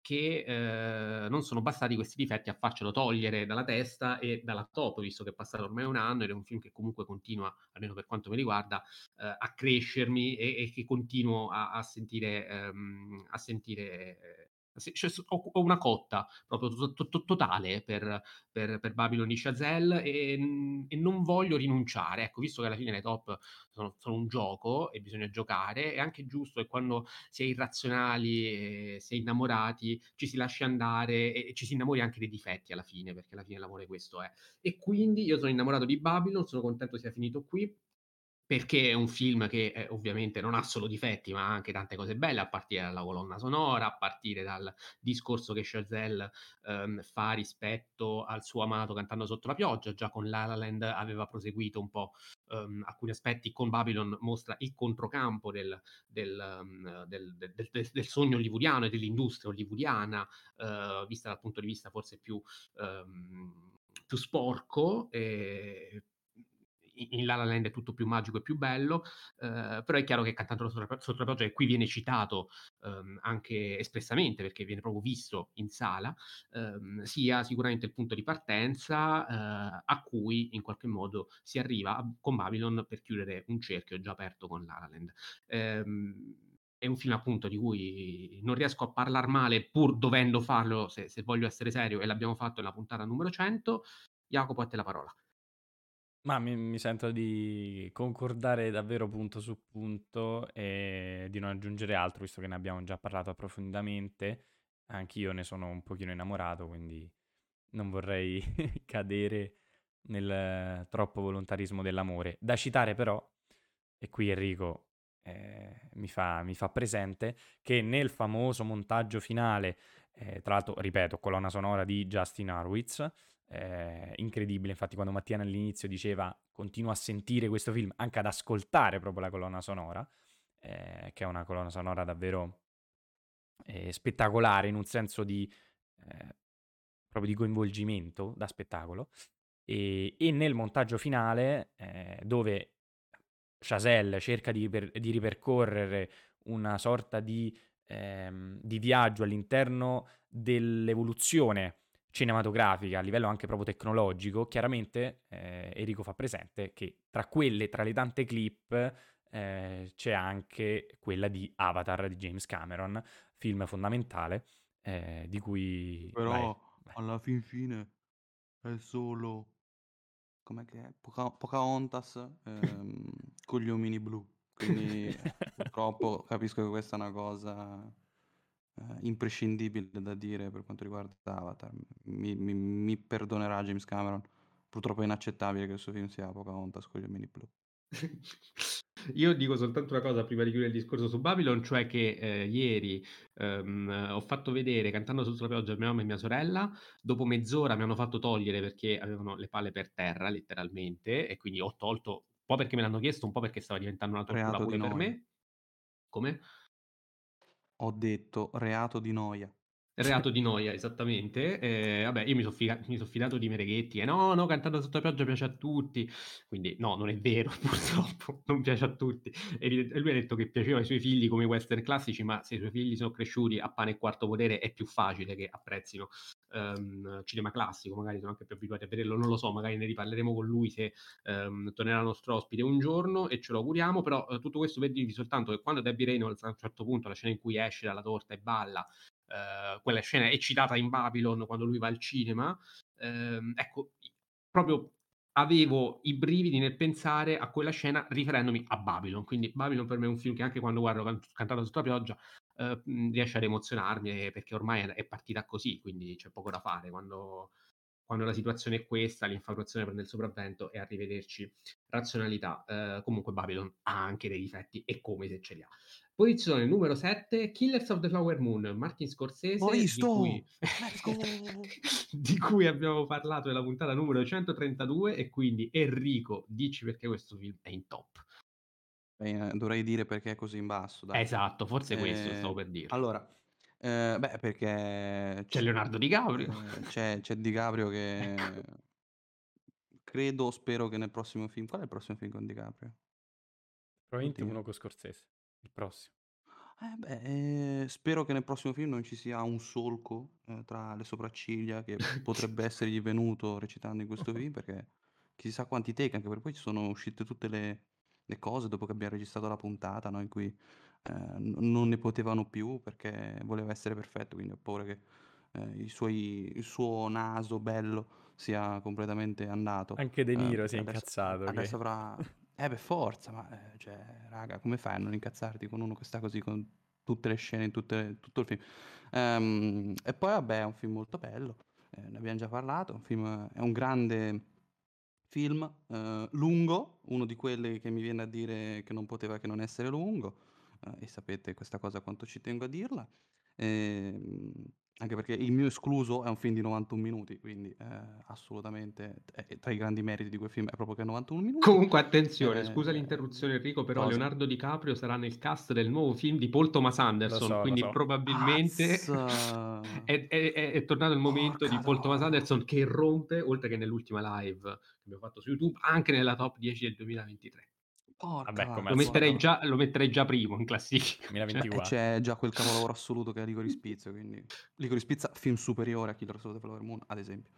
Speaker 1: che, ehm, non sono bastati questi difetti a farcelo togliere dalla testa e dalla top, visto che è passato ormai 1 anno ed è un film che comunque continua, almeno per quanto mi riguarda, ehm, a crescermi e e che continuo a a sentire ehm, a sentire cioè ho una cotta proprio to to to totale per per per Babylon di Chazelle, ehm, e non voglio rinunciare. Ecco, visto che alla fine le top sono sono un gioco e bisogna giocare, è anche giusto che quando si è irrazionali e si è innamorati, ci si lasci andare e e ci si innamori anche dei difetti alla fine, perché alla fine l'amore questo è. E quindi io sono innamorato di Babylon, sono contento sia finito qui, perché è un film che, ehm, ovviamente non ha solo difetti, ma ha anche tante cose belle, a partire dalla colonna sonora, a partire dal discorso che Chazelle, ehm, fa rispetto al suo amato Cantando sotto la pioggia. Già con La La Land aveva proseguito un po', ehm, alcuni aspetti, con Babylon mostra il controcampo del del mhmm, del del sogno hollywoodiano e dell'industria hollywoodiana, ehm, vista dal punto di vista forse più ehm, più sporco, ehm, in La La Land è tutto più magico e più bello, eh, però è chiaro che Cantando sotto, la pioggia, che qui viene citato ehm, anche espressamente perché viene proprio visto in sala, ehm, sia sicuramente il punto di partenza eh, a cui in qualche modo si arriva con Babylon per chiudere un cerchio già aperto con La La Land. Ehm, è un film appunto di cui non riesco a parlare male pur dovendo farlo se, se voglio essere serio e l'abbiamo fatto nella puntata numero 100. Jacopo, a te la parola.
Speaker 2: Ma mi, mi sento di concordare davvero punto su punto e di non aggiungere altro, visto che ne abbiamo già parlato approfonditamente. Anch'io ne sono un pochino innamorato, quindi non vorrei cadere nel troppo volontarismo dell'amore. Da citare però, e qui Enrico eh, mi, fa, mi, fa, presente, che nel famoso montaggio finale, eh, tra l'altro, ripeto, colonna sonora di Justin Harwitz, eh, incredibile. Infatti, quando Mattiana all'inizio diceva continuo a sentire questo film, anche ad ascoltare proprio la colonna sonora, eh, che è una colonna sonora davvero eh, spettacolare in un senso di eh, proprio di coinvolgimento da spettacolo. E, e nel montaggio finale, eh, dove Chazelle cerca di, per, di, ripercorrere una sorta di, ehm, di viaggio all'interno dell'evoluzione cinematografica, a livello anche proprio tecnologico, chiaramente eh, Enrico fa presente che tra quelle, tra le tante clip, eh, c'è anche quella di Avatar di James Cameron, film fondamentale, eh, di cui...
Speaker 3: Però vai, vai. alla fin fine è solo... Com'è che è? Poca, Pocahontas ehm, con gli omini blu. Quindi purtroppo capisco che questa è una cosa eh, imprescindibile da dire per quanto riguarda Avatar. Mi, mi, mi perdonerà James Cameron. Purtroppo è inaccettabile che il suo film sia Pocahontas con gli omini blu.
Speaker 1: Io dico soltanto una cosa prima di chiudere il discorso su Babylon, cioè che eh, ieri ehm, ho fatto vedere cantando sotto la pioggia mia mamma e mia sorella, dopo mezz'ora mi hanno fatto togliere perché avevano le palle per terra letteralmente e quindi ho tolto un po' perché me l'hanno chiesto, un po' perché stava diventando una tortura pure per me. Come?
Speaker 3: Ho detto reato di noia.
Speaker 1: Reato di noia, esattamente. Eh, vabbè, io mi sono figa- son fidato di Mereghetti e no, no, cantando sotto la pioggia piace a tutti. Quindi no, non è vero, purtroppo, non piace a tutti. E lui ha detto che piaceva ai suoi figli come western classici, ma se i suoi figli sono cresciuti a pane e quarto potere è più facile che apprezzino um, cinema classico, magari sono anche più abituati a vederlo, non lo so, magari ne riparleremo con lui se um, tornerà nostro ospite un giorno e ce lo auguriamo, però uh, tutto questo per dirvi soltanto che quando Debbie Reynolds a un certo punto, la scena in cui esce dalla torta e balla, uh, quella scena è citata in Babylon quando lui va al cinema, uh, ecco, proprio avevo i brividi nel pensare a quella scena riferendomi a Babylon. Quindi Babylon per me è un film che anche quando guardo can- cantato sotto la pioggia eh, riesce ad emozionarmi perché ormai è, partita così, quindi c'è poco da fare. Quando, quando la situazione è questa, l'infatuazione prende il sopravvento e arrivederci razionalità. Eh, comunque Babylon ha anche dei difetti e come se ce li ha. Posizione numero 7, Killers of the Flower Moon, Martin Scorsese, di cui, di cui, abbiamo parlato nella puntata numero 132 e quindi Enrico, dici perché questo film è in top.
Speaker 3: Eh, dovrei dire perché è così in basso. Dai.
Speaker 1: Esatto, forse eh, questo stavo per dire.
Speaker 3: Allora, eh, beh, perché
Speaker 1: c'è Leonardo Di Caprio.
Speaker 3: Eh, c'è, c'è Di Caprio che credo, spero che nel prossimo film. Qual è il prossimo film con Di Caprio?
Speaker 2: Probabilmente uno con Scorsese, il prossimo.
Speaker 3: Eh beh, eh, spero che nel prossimo film non ci sia un solco eh, tra le sopracciglia che potrebbe essergli venuto recitando in questo film, perché chissà quanti take, anche perché poi ci sono uscite tutte le, le cose dopo che abbiamo registrato la puntata, no? in cui eh, non ne potevano più perché voleva essere perfetto, quindi ho paura che eh, i suoi, il suo naso bello sia completamente andato.
Speaker 2: Anche De Niro eh, si è adesso, incazzato.
Speaker 3: Adesso che... avrà... Eh beh, forza, ma eh, cioè, raga, come fai a non incazzarti con uno che sta così con tutte le scene, in tutte, tutto il film? Um, e poi, vabbè, è un film molto bello, eh, ne abbiamo già parlato, un film, è un grande film, eh, lungo, uno di quelli che mi viene a dire che non poteva che non essere lungo, eh, e sapete questa cosa quanto ci tengo a dirla. Ehm, Anche perché il mio escluso è un film di 91 minuti, quindi eh, assolutamente eh, tra i grandi meriti di quel film è proprio che è 91 minuti.
Speaker 1: Comunque attenzione,
Speaker 3: Eh,
Speaker 1: scusa l'interruzione Enrico, però
Speaker 3: cosa?
Speaker 1: Leonardo DiCaprio sarà nel cast del nuovo film di Paul Thomas Anderson,
Speaker 2: so,
Speaker 1: quindi
Speaker 2: so.
Speaker 1: probabilmente è, è- è- è tornato il momento
Speaker 3: Porca
Speaker 1: di Paul Thomas
Speaker 3: troia.
Speaker 1: Anderson che rompe, oltre che nell'ultima live che abbiamo fatto su YouTube, anche nella top 10 del 2023.
Speaker 3: Porca
Speaker 2: Vabbè,
Speaker 1: Lo metterei, già, lo metterei già primo in classifica. Cioè,
Speaker 2: 2024.
Speaker 3: E c'è già quel capolavoro assoluto che è Licorice Pizza, quindi Licorice Pizza film superiore a Killer of the Flower Moon, ad esempio.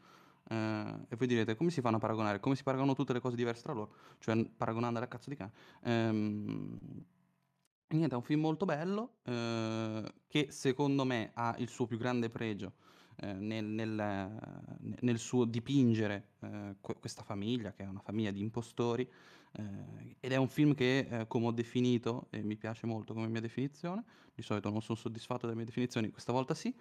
Speaker 3: Eh, e voi direte, come si fanno a paragonare? Come si paragonano tutte le cose diverse tra loro? Cioè, paragonando alla cazzo di cane. Ehm, niente, è un film molto bello, eh, che secondo me ha il suo più grande pregio eh, nel, nel- nel suo dipingere eh, que- questa famiglia, che è una famiglia di impostori, eh, ed è un film che, eh, come ho definito, e mi piace molto come mia definizione, di solito non sono soddisfatto delle mie definizioni, questa volta sì,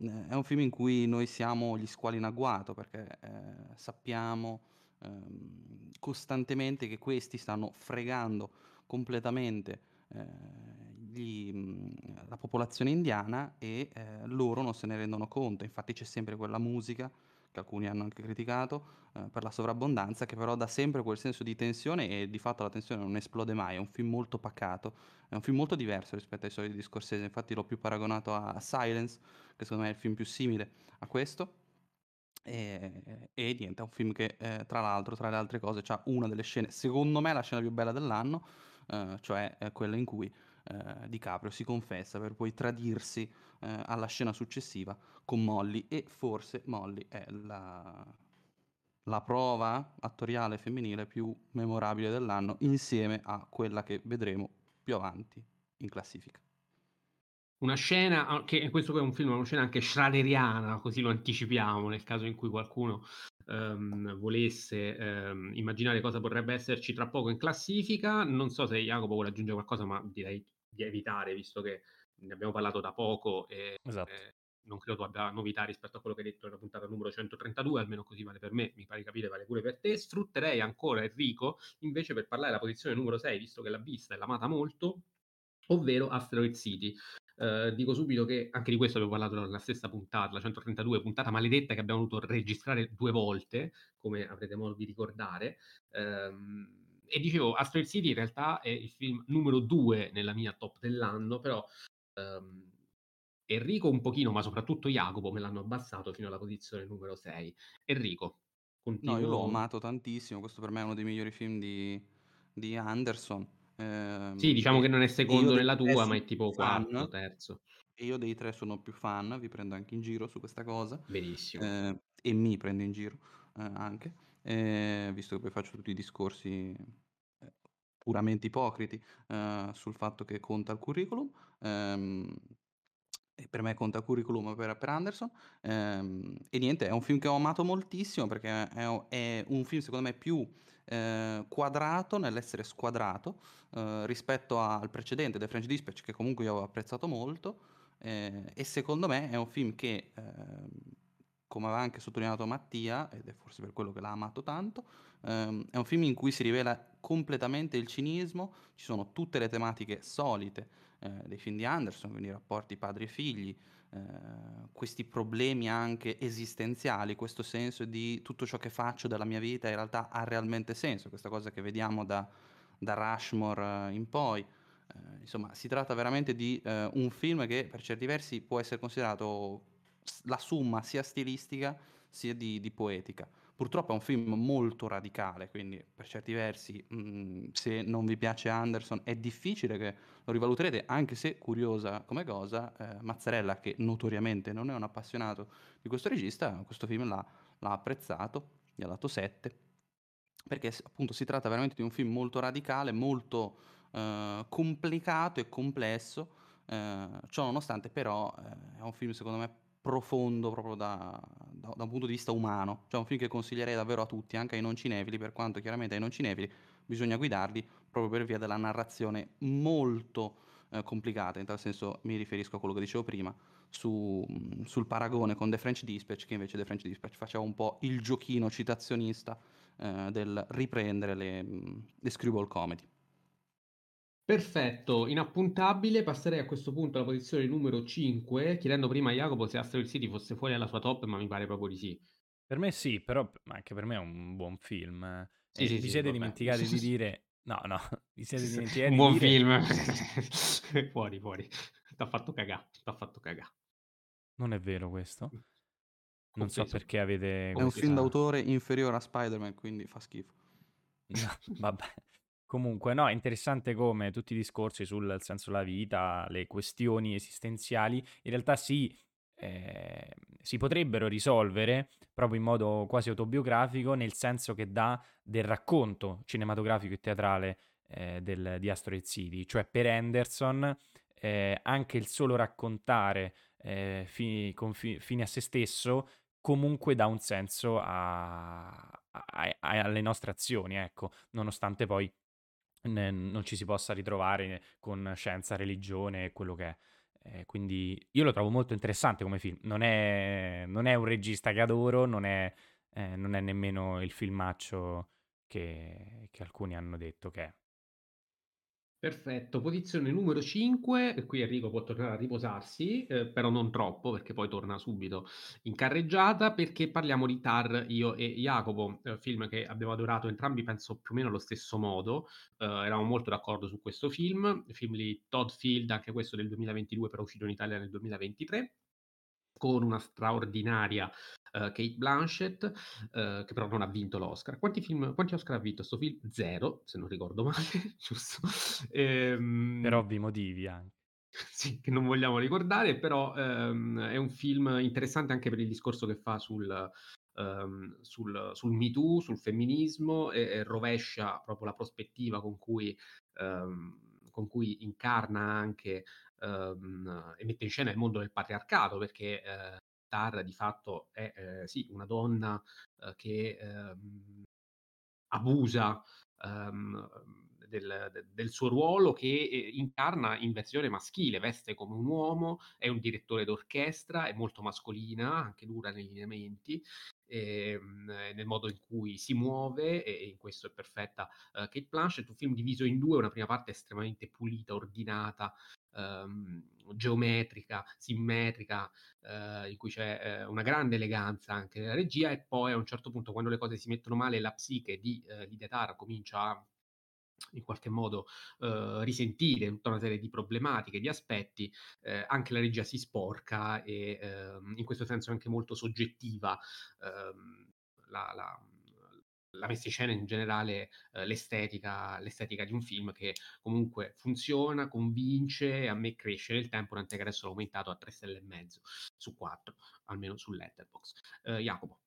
Speaker 3: eh, è un film in cui noi siamo gli squali in agguato, perché eh, sappiamo ehm, costantemente che questi stanno fregando completamente eh, gli- la popolazione indiana e eh, loro non se ne rendono conto. Infatti c'è sempre quella musica che alcuni hanno anche criticato eh, per la sovrabbondanza, che però dà sempre quel senso di tensione e di fatto la tensione non esplode mai. È un film molto pacato, è un film molto diverso rispetto ai soliti di Scorsese. Infatti l'ho più paragonato a Silence, che secondo me è il film più simile a questo. E, e niente, è un film che eh, tra l'altro, tra le altre cose, ha una delle scene, secondo me la scena più bella dell'anno, eh, cioè eh, quella in cui eh, DiCaprio si confessa per poi tradirsi eh, alla scena successiva con Molly e forse Molly è la, la prova attoriale femminile più memorabile dell'anno insieme a quella che vedremo più avanti in classifica.
Speaker 1: Una scena, che questo è un film, una scena anche schraderiana, così lo anticipiamo, nel caso in cui qualcuno ehm, volesse ehm, immaginare cosa potrebbe esserci tra poco in classifica. Non so se Jacopo vuole aggiungere qualcosa, ma direi di evitare, visto che ne abbiamo parlato da poco e
Speaker 2: Esatto.
Speaker 1: eh, non credo tu abbia novità rispetto a quello che hai detto nella puntata numero 132, almeno così vale per me, mi pare di capire, vale pure per te. Sfrutterei ancora Enrico invece per parlare della posizione numero 6, visto che l'ha vista e l'ha amata molto, ovvero Asteroid City. Eh, dico subito che anche di questo abbiamo parlato nella stessa puntata, la 132, puntata maledetta che abbiamo dovuto registrare due volte, come avrete modo di ricordare. Ehm, e dicevo, Asteroid City in realtà è il film numero due nella mia top dell'anno, però ehm, Enrico un pochino, ma soprattutto Jacopo me l'hanno abbassato fino alla posizione numero 6. Enrico,
Speaker 3: No, io l'ho
Speaker 1: continuo...
Speaker 3: amato tantissimo, questo per me è uno dei migliori film di, di Anderson. Ehm,
Speaker 1: Sì, diciamo che non è secondo nella tua, ma è tipo
Speaker 3: fan,
Speaker 1: quarto, terzo.
Speaker 3: e io dei tre sono più fan, vi prendo anche in giro su questa cosa,
Speaker 1: Benissimo.
Speaker 3: eh, e mi prendo in giro eh, anche, eh, visto che poi faccio tutti i discorsi eh, puramente ipocriti eh, sul fatto che conta il curriculum. ehm, e per me conta il curriculum per, per Anderson. ehm, e niente, è un film che ho amato moltissimo perché è, è un film secondo me più eh, quadrato nell'essere squadrato eh, rispetto al precedente, The French Dispatch, che comunque io avevo apprezzato molto. eh, e secondo me è un film che, ehm, come aveva anche sottolineato Mattia, ed è forse per quello che l'ha amato tanto, ehm, è un film in cui si rivela completamente il cinismo, ci sono tutte le tematiche solite eh, dei film di Anderson, quindi rapporti padri e figli, eh, questi problemi anche esistenziali, questo senso di tutto ciò che faccio della mia vita in realtà ha realmente senso, questa cosa che vediamo da, da Rushmore eh, in poi. Eh, insomma, si tratta veramente di eh, un film che per certi versi può essere considerato la summa sia stilistica sia di, di poetica. Purtroppo è un film molto radicale, quindi per certi versi, mh, se non vi piace Anderson, è difficile che lo rivaluterete, anche se curiosa come cosa, eh, Mazzarella, che notoriamente non è un appassionato di questo regista, questo film l'ha, l'ha apprezzato, gli ha dato 7, perché appunto si tratta veramente di un film molto radicale, molto eh, complicato e complesso, eh, ciò nonostante però eh, è un film secondo me profondo proprio da, da- da un punto di vista umano, cioè un film che consiglierei davvero a tutti, anche ai non cinefili, per quanto chiaramente ai non cinefili bisogna guidarli proprio per via della narrazione molto eh, complicata, in tal senso mi riferisco a quello che dicevo prima, su- sul paragone con The French Dispatch, che invece The French Dispatch faceva un po' il giochino citazionista eh, del riprendere le, le screwball comedy.
Speaker 1: Perfetto, inappuntabile. Passerei a questo punto alla posizione numero 5, chiedendo prima a Jacopo se Asteroid City fosse fuori alla sua top, ma mi pare proprio di sì.
Speaker 2: Per me sì, però anche per me è un buon film.
Speaker 1: Sì,
Speaker 2: E
Speaker 1: sì,
Speaker 2: vi
Speaker 1: sì,
Speaker 2: siete
Speaker 1: vabbè.
Speaker 2: dimenticati di dire... No, no, vi siete dimenticati
Speaker 1: Un
Speaker 2: di
Speaker 1: buon
Speaker 2: dire...
Speaker 1: film. fuori, fuori. T'ha fatto cagà, t'ha fatto cagà.
Speaker 2: Non è vero questo. Non so
Speaker 1: Compreso.
Speaker 2: perché avete
Speaker 3: È un film d'autore inferiore a Spider-Man, quindi fa schifo.
Speaker 2: No, vabbè. Comunque, no, è interessante come tutti i discorsi sul senso della vita, le questioni esistenziali, in realtà sì, eh, si potrebbero risolvere proprio in modo quasi autobiografico, nel senso che dà del racconto cinematografico e teatrale eh, del- di Asteroid City. Cioè, per Anderson, eh, anche il solo raccontare eh, fi- con fi- fine a se stesso comunque dà un senso a- a- a- alle nostre azioni, ecco, nonostante poi ne- non ci si possa ritrovare con scienza, religione e quello che è. Eh, quindi io lo trovo molto interessante come film. Non è, non è un regista che adoro, non è, eh, non è nemmeno il filmaccio che, che alcuni hanno detto che è.
Speaker 1: Perfetto, posizione numero 5, e qui Enrico può tornare a riposarsi, eh, però non troppo perché poi torna subito in carreggiata perché parliamo di Tar, io e Jacopo, eh, film che abbiamo adorato entrambi penso più o meno allo stesso modo, eh, eravamo molto d'accordo su questo film, film di Todd Field, anche questo del 2022 però uscito in Italia nel 2023 con una straordinaria uh, Kate Blanchett, uh, che però non ha vinto l'Oscar. Quanti, film, quanti Oscar ha vinto questo film? Zero, se non ricordo male, giusto? Ehm,
Speaker 2: Per ovvi motivi anche.
Speaker 1: sì, che non vogliamo ricordare, però ehm, è un film interessante anche per il discorso che fa sul, ehm, sul, sul Me Too, sul femminismo e, e rovescia proprio la prospettiva con cui, ehm, con cui incarna anche ehm, e mette in scena il mondo del patriarcato, perché eh, Tara di fatto è eh, sì, una donna eh, che ehm, abusa ehm, del, de- del suo ruolo che eh, incarna in versione maschile, veste come un uomo, è un direttore d'orchestra, è molto mascolina, anche dura nei lineamenti, ehm, nel modo in cui si muove, e in questo è perfetta eh, Kate Blanchett, un film diviso in due, una prima parte estremamente pulita, ordinata, ehm, geometrica, simmetrica, eh, in cui c'è eh, una grande eleganza anche nella regia e poi a un certo punto quando le cose si mettono male la psiche di eh, Lidia Tara comincia a in qualche modo eh, risentire tutta una serie di problematiche, di aspetti, eh, anche la regia si sporca e ehm, in questo senso è anche molto soggettiva ehm, la, la, la messa in scena in generale, eh, l'estetica, l'estetica di un film che comunque funziona, convince e a me cresce nel tempo, tant'è che adesso l'ho aumentato a 3 stelle e mezzo su 4, almeno su Letterboxd. Eh, Jacopo.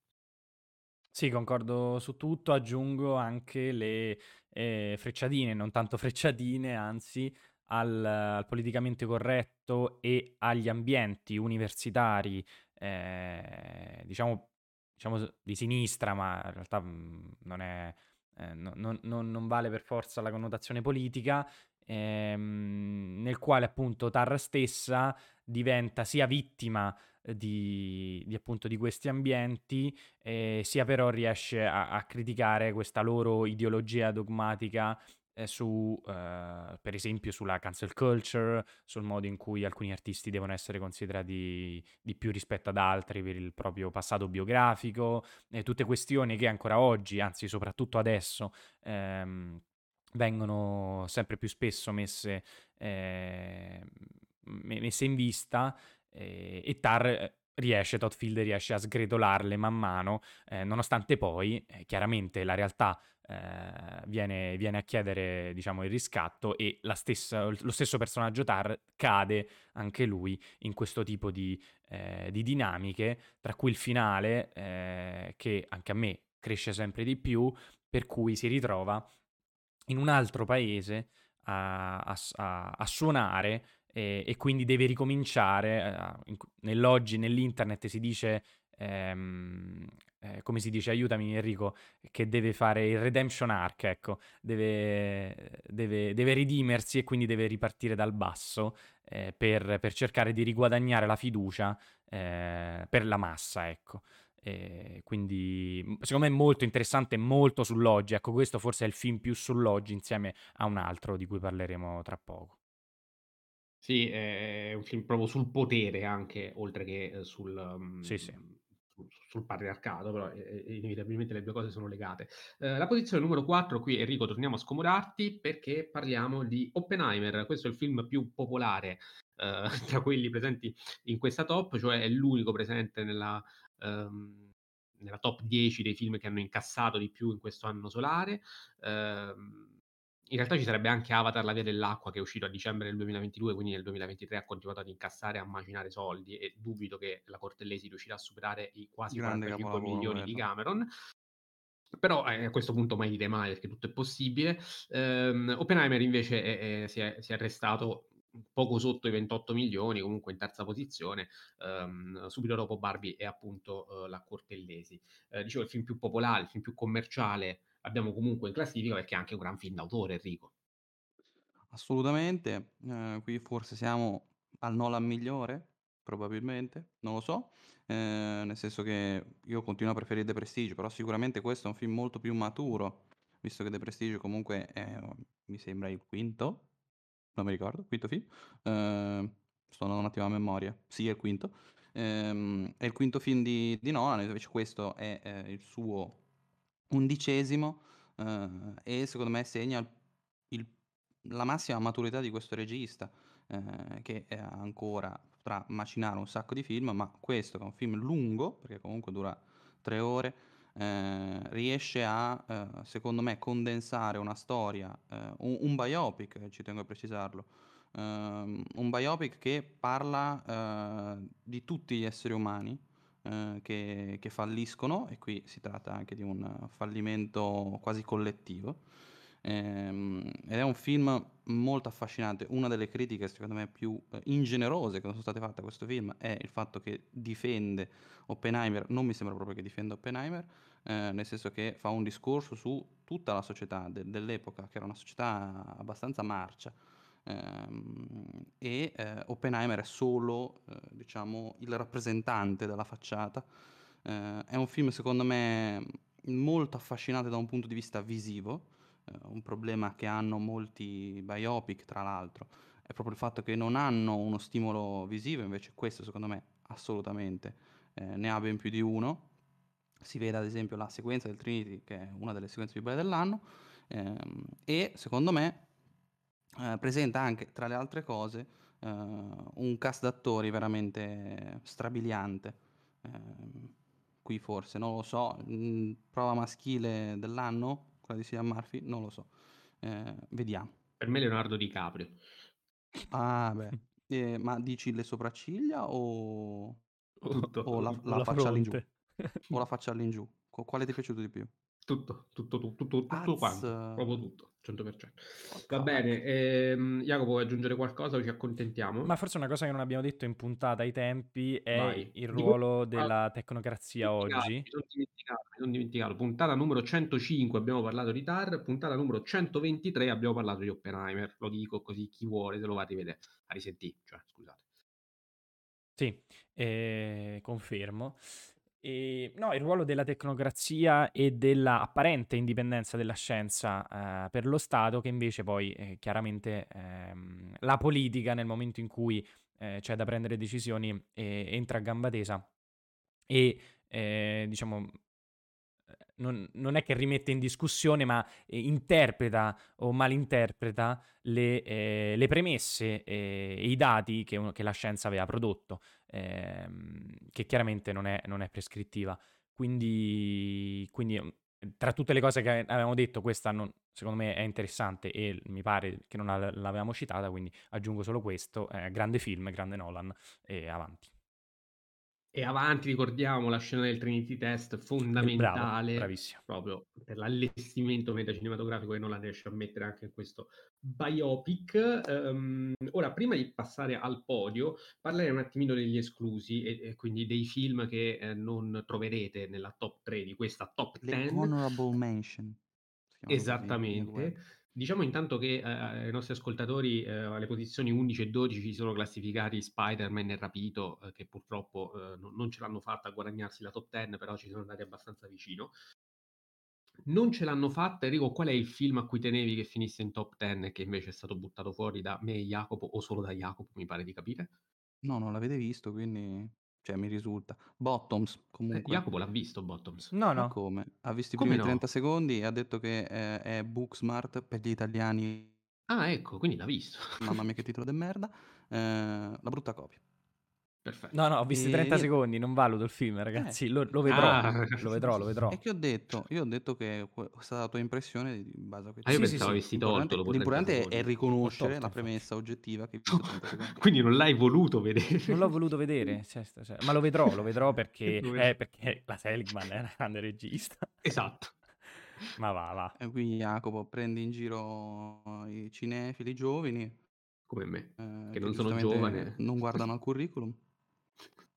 Speaker 2: Sì, concordo su tutto, aggiungo anche le eh, frecciatine, non tanto frecciatine, anzi, al, al politicamente corretto e agli ambienti universitari, eh, diciamo, diciamo di sinistra, ma in realtà mh, non, è, eh, no- non- non- non vale per forza la connotazione politica, ehm, nel quale appunto Tar stessa diventa sia vittima eh, di, di, appunto di questi ambienti, eh, sia però riesce a, a, criticare questa loro ideologia dogmatica eh, su, eh, per esempio, sulla cancel culture, sul modo in cui alcuni artisti devono essere considerati di più rispetto ad altri per il proprio passato biografico, tutte questioni che ancora oggi, anzi soprattutto adesso, ehm, vengono sempre più spesso messe, eh, messe in vista eh, e Tar eh, riesce, Todd Field riesce a sgretolarle man mano, eh, nonostante poi eh, chiaramente la realtà eh, viene, viene, a chiedere diciamo, il riscatto e stessa, lo stesso personaggio Tar cade anche lui in questo tipo di, di dinamiche, tra cui il finale che anche a me cresce sempre di più, per cui si ritrova in un altro paese a, a, a suonare e, e, quindi deve ricominciare. Eh, nell'oggi, nell'internet si dice, ehm, eh, come si dice, aiutami Enrico, che deve fare il redemption arc, ecco, deve, deve, deve ridimersi e quindi deve ripartire dal basso eh, per, per, cercare di riguadagnare la fiducia eh, per la massa, ecco. E quindi mhmm, secondo me è molto interessante, molto sull'oggi. Ecco, questo forse è il film più sull'oggi insieme a un altro di cui parleremo tra poco.
Speaker 1: Sì, è un film proprio sul potere anche, oltre che sul,
Speaker 2: Sì, sì.
Speaker 1: mhmm, sul sul patriarcato, però e e inevitabilmente le 2 cose sono legate. Ehm, la posizione numero 4 qui, Enrico, torniamo a scomodarti perché parliamo di Oppenheimer. Questo è il film più popolare, ehm, tra quelli presenti in questa top, cioè è l'unico presente nella ehm, nella top 10 dei film che hanno incassato di più in questo anno solare. Ehm, in realtà ci sarebbe anche Avatar: La via dell'acqua che è uscito a dicembre del 2022, quindi nel 2023 ha continuato ad incassare e a macinare soldi e dubito che la Cortellesi riuscirà a superare i quasi
Speaker 3: Grande
Speaker 1: 45
Speaker 3: capolavoro
Speaker 1: milioni di. Cameron. Però, eh, a questo punto mai dite mai perché tutto è possibile. Ehm, Oppenheimer invece è è si è si è arrestato poco sotto i 28 milioni, comunque in terza posizione, ehm, subito dopo Barbie e appunto, uhm, La Cortellesi. Ehm, dicevo il film più popolare, il film più commerciale abbiamo comunque in classifica perché è anche un gran film d'autore, Enrico.
Speaker 3: Assolutamente, ehm, qui forse siamo al Nolan migliore, probabilmente, non lo so, ehm, nel senso che io continuo a preferire The Prestige, però sicuramente questo è un film molto più maturo, visto che The Prestige comunque è, mi sembra il quinto, non mi ricordo, quinto film, ehm, sto un attimo a memoria, sì è il quinto, ehm, è il quinto film di di Nolan, invece questo è, ehm, il suo undicesimo, ehm, e secondo me segna il il la massima maturità di questo regista, ehm, che, ehm, ancora potrà macinare un sacco di film, ma questo è un film lungo, perché comunque dura 3 ore, ehm, riesce a, ehm, secondo me condensare una storia, ehm, un un biopic, ci tengo a precisarlo, ehm, un biopic che parla, ehm, di tutti gli esseri umani, ehm, che che falliscono e qui si tratta anche di un fallimento quasi collettivo. Ehm, ed è un film molto affascinante. Una delle critiche secondo me più, ehm, ingenerose che sono state fatte a questo film è il fatto che difende Oppenheimer non mi sembra proprio che difenda Oppenheimer, ehm, nel senso che fa un discorso su tutta la società de dell'epoca, che era una società abbastanza marcia. Ehm, e, ehm, Oppenheimer è solo, ehm, diciamo il rappresentante della facciata. Ehm, è un film secondo me molto affascinante da un punto di vista visivo, un problema che hanno molti biopic tra l'altro, è proprio il fatto che non hanno uno stimolo visivo, invece questo secondo me assolutamente, ehm, ne ha ben più di uno. Si vede ad esempio la sequenza del Trinity, che è una delle sequenze più belle dell'anno, ehm, e secondo me, ehm, presenta anche tra le altre cose, ehm, un cast d'attori veramente strabiliante. Ehm, qui forse, non lo so, mhmm, prova maschile dell'anno? Quella di Cillian Murphy? Non lo so. Ehm, vediamo.
Speaker 1: Per me Leonardo DiCaprio.
Speaker 3: Ah beh, ehm, ma dici le sopracciglia o
Speaker 1: Tutto.
Speaker 3: o la la
Speaker 2: la
Speaker 3: faccia all'ingiù? O la faccia all'ingiù? Qu quale ti è piaciuto di più?
Speaker 1: Tutto, tutto, tu tutto tutto
Speaker 3: Az!
Speaker 1: quanto, proprio tutto, 100%. Va bene, ehm, Jacopo vuoi aggiungere qualcosa o ci
Speaker 2: Ma
Speaker 1: accontentiamo?
Speaker 2: forse una cosa che non abbiamo detto in puntata ai tempi è
Speaker 1: Vai.
Speaker 2: il ruolo
Speaker 1: ah,
Speaker 2: della tecnocrazia
Speaker 1: dimenticato,
Speaker 2: oggi.
Speaker 1: mi son dimenticato, mi dimenticato. Puntata numero 105 abbiamo parlato di Tar, puntata numero 123 abbiamo parlato di Oppenheimer. Lo dico così chi vuole se lo va a rivede a risentì, cioè scusate.
Speaker 2: Sì, ehm, confermo. Ehm, no, il ruolo della tecnocrazia e della apparente indipendenza della scienza, ehm, per lo Stato che invece poi, ehm, chiaramente, ehm, la politica nel momento in cui, ehm, c'è da prendere decisioni, ehm, entra a gamba tesa e, ehm, diciamo, non non è che rimette in discussione, ma, ehm, interpreta o malinterpreta le ehm, le premesse, ehm, e i dati che che la scienza aveva prodotto, ehm, che chiaramente non è non è prescrittiva. Quindi quindi, mhmm, tra tutte le cose che avevamo detto questa non secondo me è interessante e mi pare che non la l'avevamo citata, quindi aggiungo solo questo. Ehm, grande film, grande Nolan e avanti.
Speaker 1: E avanti ricordiamo la scena del Trinity Test
Speaker 2: bravo,
Speaker 1: fondamentale,
Speaker 2: bravissimo.
Speaker 1: proprio per l'allestimento metacinematografico che Nolan riesce a mettere anche in questo biopic. Ehm, ora prima di passare al podio, parlerei un attimino degli esclusi e e quindi dei film che, ehm, non troverete nella top 3 di questa top
Speaker 3: Le
Speaker 1: 10.
Speaker 3: honorable mention,
Speaker 1: Esattamente. Diciamo intanto che, ehm, ai nostri ascoltatori, ehm, alle posizioni 11 e 12 sono classificati Spider-Man e Rapito, ehm, che purtroppo, ehm, no non ce l'hanno fatta a guadagnarsi la top 10, però ci sono andati abbastanza vicino. Non ce l'hanno fatta Enrico, qual è il film a cui tenevi che finisse in top 10 e che invece è stato buttato fuori da me e Jacopo, o solo da Jacopo, mi pare di capire?
Speaker 3: No, non l'avete visto, quindi cioè mi risulta. Bottoms,
Speaker 1: Eh,
Speaker 3: comunque.
Speaker 1: Jacopo l'ha visto Bottoms.
Speaker 2: No,
Speaker 3: Ma
Speaker 2: no.
Speaker 3: come? Ha visto i
Speaker 1: Come
Speaker 3: primi
Speaker 1: no?
Speaker 3: 30 secondi e ha detto che, ehm, è Booksmart per gli italiani.
Speaker 1: Ah, ecco, quindi l'ha visto.
Speaker 3: Mamma mia che titolo de merda. Ehm, la brutta copia.
Speaker 1: Perfetto.
Speaker 2: No, no, ho visto
Speaker 3: E
Speaker 2: 30
Speaker 3: niente.
Speaker 2: secondi, non valuto il film,
Speaker 3: Eh.
Speaker 2: ragazzi. Lo, lo vedrò,
Speaker 1: Ah.
Speaker 2: lo vedrò, lo vedrò.
Speaker 3: E che ho detto? Io ho detto che è la tua impressione di in base a quei
Speaker 1: Ah, io
Speaker 2: Sì,
Speaker 1: pensavo
Speaker 2: sì.
Speaker 1: avessi
Speaker 3: L'importante
Speaker 1: tolto 30
Speaker 3: l'importante è riconoscere
Speaker 2: tolto,
Speaker 3: la
Speaker 2: infatti.
Speaker 3: premessa oggettiva che hai visto 30 secondi.
Speaker 1: Quindi non l'hai voluto vedere.
Speaker 2: Non l'ho voluto vedere, cioè, sta- cioè, ma lo vedrò, lo vedrò perché, eh, perché la Seligman è una grande regista.
Speaker 1: Esatto.
Speaker 2: Ma va, va.
Speaker 3: E qui Jacopo prendi in giro i cinefili giovani,
Speaker 1: Come me.
Speaker 3: ehm,
Speaker 1: Che
Speaker 3: che
Speaker 1: non sono giovane.
Speaker 3: non guardano al curriculum.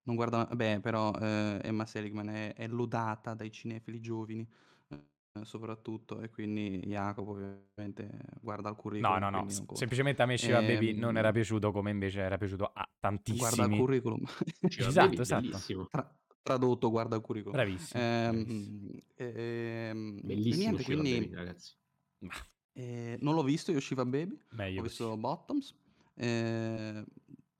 Speaker 3: Non guardano beh, però, ehm, Emma Seligman è è lodata dai cinefili giovani, ehm, soprattutto, e quindi Jacopo ovviamente guarda al
Speaker 2: No,
Speaker 3: curriculum,
Speaker 2: no, no, s-
Speaker 3: conta.
Speaker 2: semplicemente a me Shiva Baby non era
Speaker 3: Ehm
Speaker 2: piaciuto come invece era piaciuto a
Speaker 3: Guarda al
Speaker 2: tantissimi.
Speaker 3: curriculum.
Speaker 2: Esatto, esatto.
Speaker 3: Tra tradotto guarda il curriculum.
Speaker 2: Bravissimo, bravissimo.
Speaker 3: Ehm, ehm,
Speaker 1: Bellissimo
Speaker 3: niente,
Speaker 1: Shiva
Speaker 3: quindi
Speaker 1: Baby, ragazzi.
Speaker 3: Ehm, non l'ho visto io Shiva Baby,
Speaker 2: meglio
Speaker 3: ho
Speaker 2: così.
Speaker 3: visto Bottoms, ehm,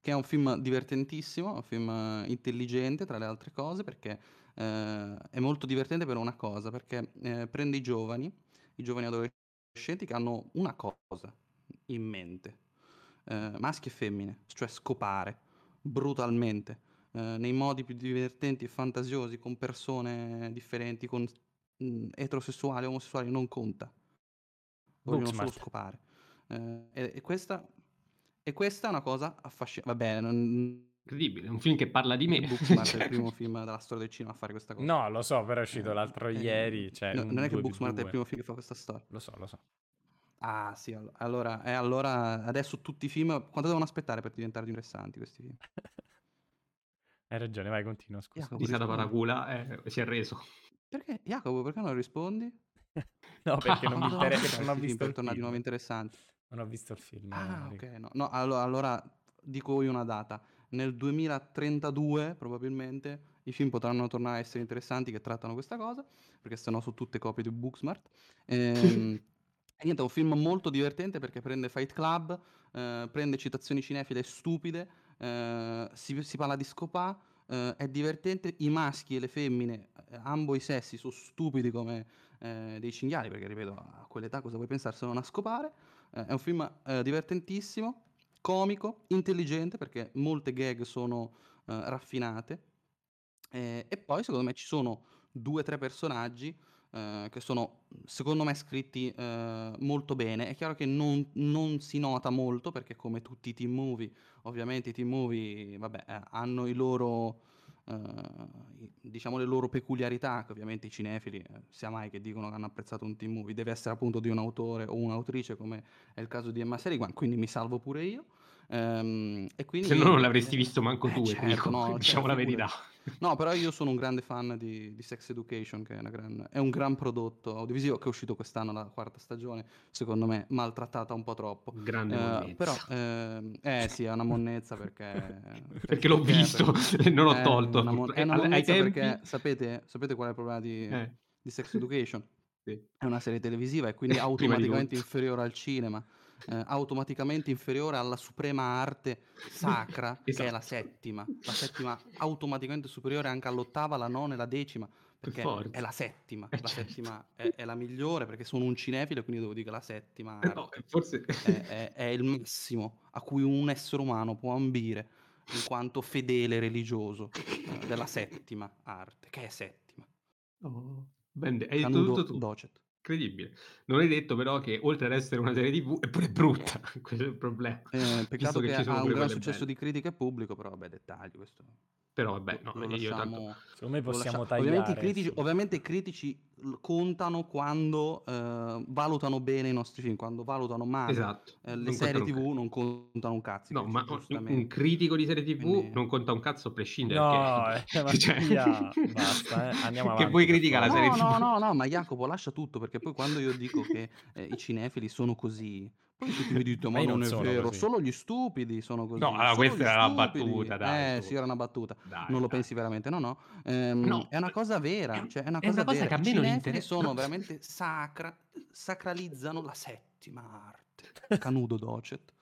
Speaker 3: che è un film divertentissimo, un film intelligente tra le altre cose, perché, ehm, è molto divertente per una cosa, perché, ehm, prende i giovani, i giovani adolescenti che hanno una cosa in mente, ehm, maschi e femmine, cioè scopare brutalmente, ehm, nei modi più divertenti e fantasiosi, con persone differenti, con s mhmm, eterosessuali, omosessuali, non conta. Vogliono solo
Speaker 2: Booksmart.
Speaker 3: scopare. Ehm, e e questa e questa è una cosa affasci vabbè, non
Speaker 1: Incredibile, è un film che parla di me.
Speaker 3: Booksmart è il
Speaker 1: Cioè
Speaker 3: primo film della storia del cinema a fare questa cosa.
Speaker 2: No, lo so, però è uscito
Speaker 3: Ehm,
Speaker 2: l'altro
Speaker 3: ehm,
Speaker 2: ieri, cioè
Speaker 3: no non è che
Speaker 2: 2 più
Speaker 3: Booksmart è il
Speaker 2: 2.
Speaker 3: primo film che fa questa storia.
Speaker 2: Lo so, lo so.
Speaker 3: Ah sì, allo allora e allora adesso tutti i film quanto devono aspettare per diventare interessanti questi film?
Speaker 2: Hai ragione, vai, continua, scusa.
Speaker 3: Jacopo
Speaker 1: Di Sata
Speaker 3: rispondi.
Speaker 1: Paracula, eh, si è reso.
Speaker 3: Perché Jacopo, perché non rispondi?
Speaker 2: No, perché non mi interessa, non ho visto
Speaker 3: per
Speaker 2: il
Speaker 3: tornare di nuovo
Speaker 2: film.
Speaker 3: interessanti?
Speaker 2: Non ho visto il film,
Speaker 3: Ah, okay, no. No, allo allora dico io una data. Nel 2032 probabilmente i film potranno tornare a essere interessanti che trattano questa cosa, perché sennò so tutte copie di Booksmart. Ehm, e niente, è un film molto divertente perché prende Fight Club, ehm, prende citazioni cinefile stupide, ehm, si si parla di scopà, ehm, è divertente, i maschi e le femmine, ehm, ambo i sessi so' stupidi come, ehm, dei cinghiali, perché ripeto a quell'età cosa vuoi pensare se non a scopare. Ehm, è un film, ehm, divertentissimo, comico, intelligente perché molte gag sono, ehm, raffinate. Ehm, e poi secondo me ci sono 2, 3 personaggi, ehm, che sono, secondo me scritti, molto bene. È chiaro che non non si nota molto perché come tutti i teen movie, ovviamente i teen movie, vabbè, hanno i loro i diciamo le loro peculiarità, che ovviamente i cinefili, ehm, sia mai che dicono che hanno apprezzato un teen movie, deve essere appunto di un autore o un'autrice, come è il caso di Emma Seligman, quindi mi salvo pure io. Ehm, e quindi
Speaker 1: Se no non l'avresti visto manco
Speaker 3: eh
Speaker 1: tu
Speaker 3: certo, no,
Speaker 1: diciamo la
Speaker 3: figurati.
Speaker 1: verità.
Speaker 3: No, però io sono un grande fan di di Sex Education che è una gran è un gran prodotto audiovisivo che è uscito quest'anno la quarta stagione, secondo me maltrattata un po' troppo.
Speaker 1: Grande
Speaker 3: però,
Speaker 1: monnezza.
Speaker 3: ehm eh sì, è una monnezza perché
Speaker 1: Perché l'ho
Speaker 3: perché
Speaker 1: visto
Speaker 3: per
Speaker 1: e non l'ho tolto.
Speaker 3: una mon è una monnezza perché
Speaker 1: tempi
Speaker 3: sapete sapete qual è il problema di
Speaker 1: Eh.
Speaker 3: di Sex Education?
Speaker 1: Sì.
Speaker 3: È una serie televisiva e quindi automaticamente inferiore al cinema, ehm, automaticamente inferiore alla suprema arte sacra che è la
Speaker 1: Esatto.
Speaker 3: settima. La settima automaticamente superiore anche all'ottava, alla nona e la decima,
Speaker 1: Per
Speaker 3: perché è la settima.
Speaker 1: Eh
Speaker 3: La
Speaker 1: certo.
Speaker 3: settima è è la migliore perché sono un cinefilo quindi devo dire che la settima
Speaker 1: Eh no,
Speaker 3: arte
Speaker 1: e forse
Speaker 3: è è è il massimo a cui un essere umano può ambire in quanto fedele religioso, ehm, della settima arte, che è settima.
Speaker 1: Oh, ben de hai detto tutto tu.
Speaker 3: docet.
Speaker 1: Incredibile. Non hai detto però che oltre ad essere una serie TV è pure brutta, quello è il problema. Visto
Speaker 3: peccato
Speaker 1: che
Speaker 3: che
Speaker 1: sono
Speaker 3: ha un gran successo
Speaker 1: belle.
Speaker 3: di critica e pubblico, però vabbè dettagli questo
Speaker 1: Però vabbè, no,
Speaker 3: lo
Speaker 1: io tanto...
Speaker 3: lasciamo,
Speaker 2: Secondo me possiamo
Speaker 3: lasciamo. Ovviamente i
Speaker 2: tagliare.
Speaker 3: critici, ovviamente i critici contano quando eh, valutano bene i nostri film, quando valutano male
Speaker 1: Esatto,
Speaker 3: eh, le
Speaker 1: non
Speaker 3: serie TV non contano un cazzo.
Speaker 1: No, ma un- critico di serie TV
Speaker 3: Quindi-
Speaker 1: non conta un cazzo a prescindere
Speaker 2: No,
Speaker 1: perché
Speaker 2: eh, Mattia, basta, eh, andiamo
Speaker 1: che
Speaker 2: avanti,
Speaker 1: vuoi
Speaker 2: per
Speaker 1: criticare la serie
Speaker 3: No,
Speaker 1: TV?
Speaker 3: no, no, no, ma Jacopo lascia tutto perché poi quando io dico che eh, i cinefili sono così, poi tutti mi dite
Speaker 2: Ma
Speaker 3: non
Speaker 2: non
Speaker 3: è vero,
Speaker 2: così."
Speaker 3: solo gli stupidi sono così.
Speaker 1: No, allora
Speaker 3: solo
Speaker 1: questa era una battuta, dai,
Speaker 3: Eh, sì, era una battuta.
Speaker 1: Dai,
Speaker 3: Non lo
Speaker 1: dai.
Speaker 3: pensi veramente? No, no. Ehm,
Speaker 1: No,
Speaker 3: è una cosa vera, cioè è una
Speaker 1: è
Speaker 3: cosa,
Speaker 1: una cosa
Speaker 3: vera.
Speaker 1: che a me non interessa.
Speaker 3: sono
Speaker 1: no.
Speaker 3: veramente sacra, sacralizzano la settima arte. Canudo docet.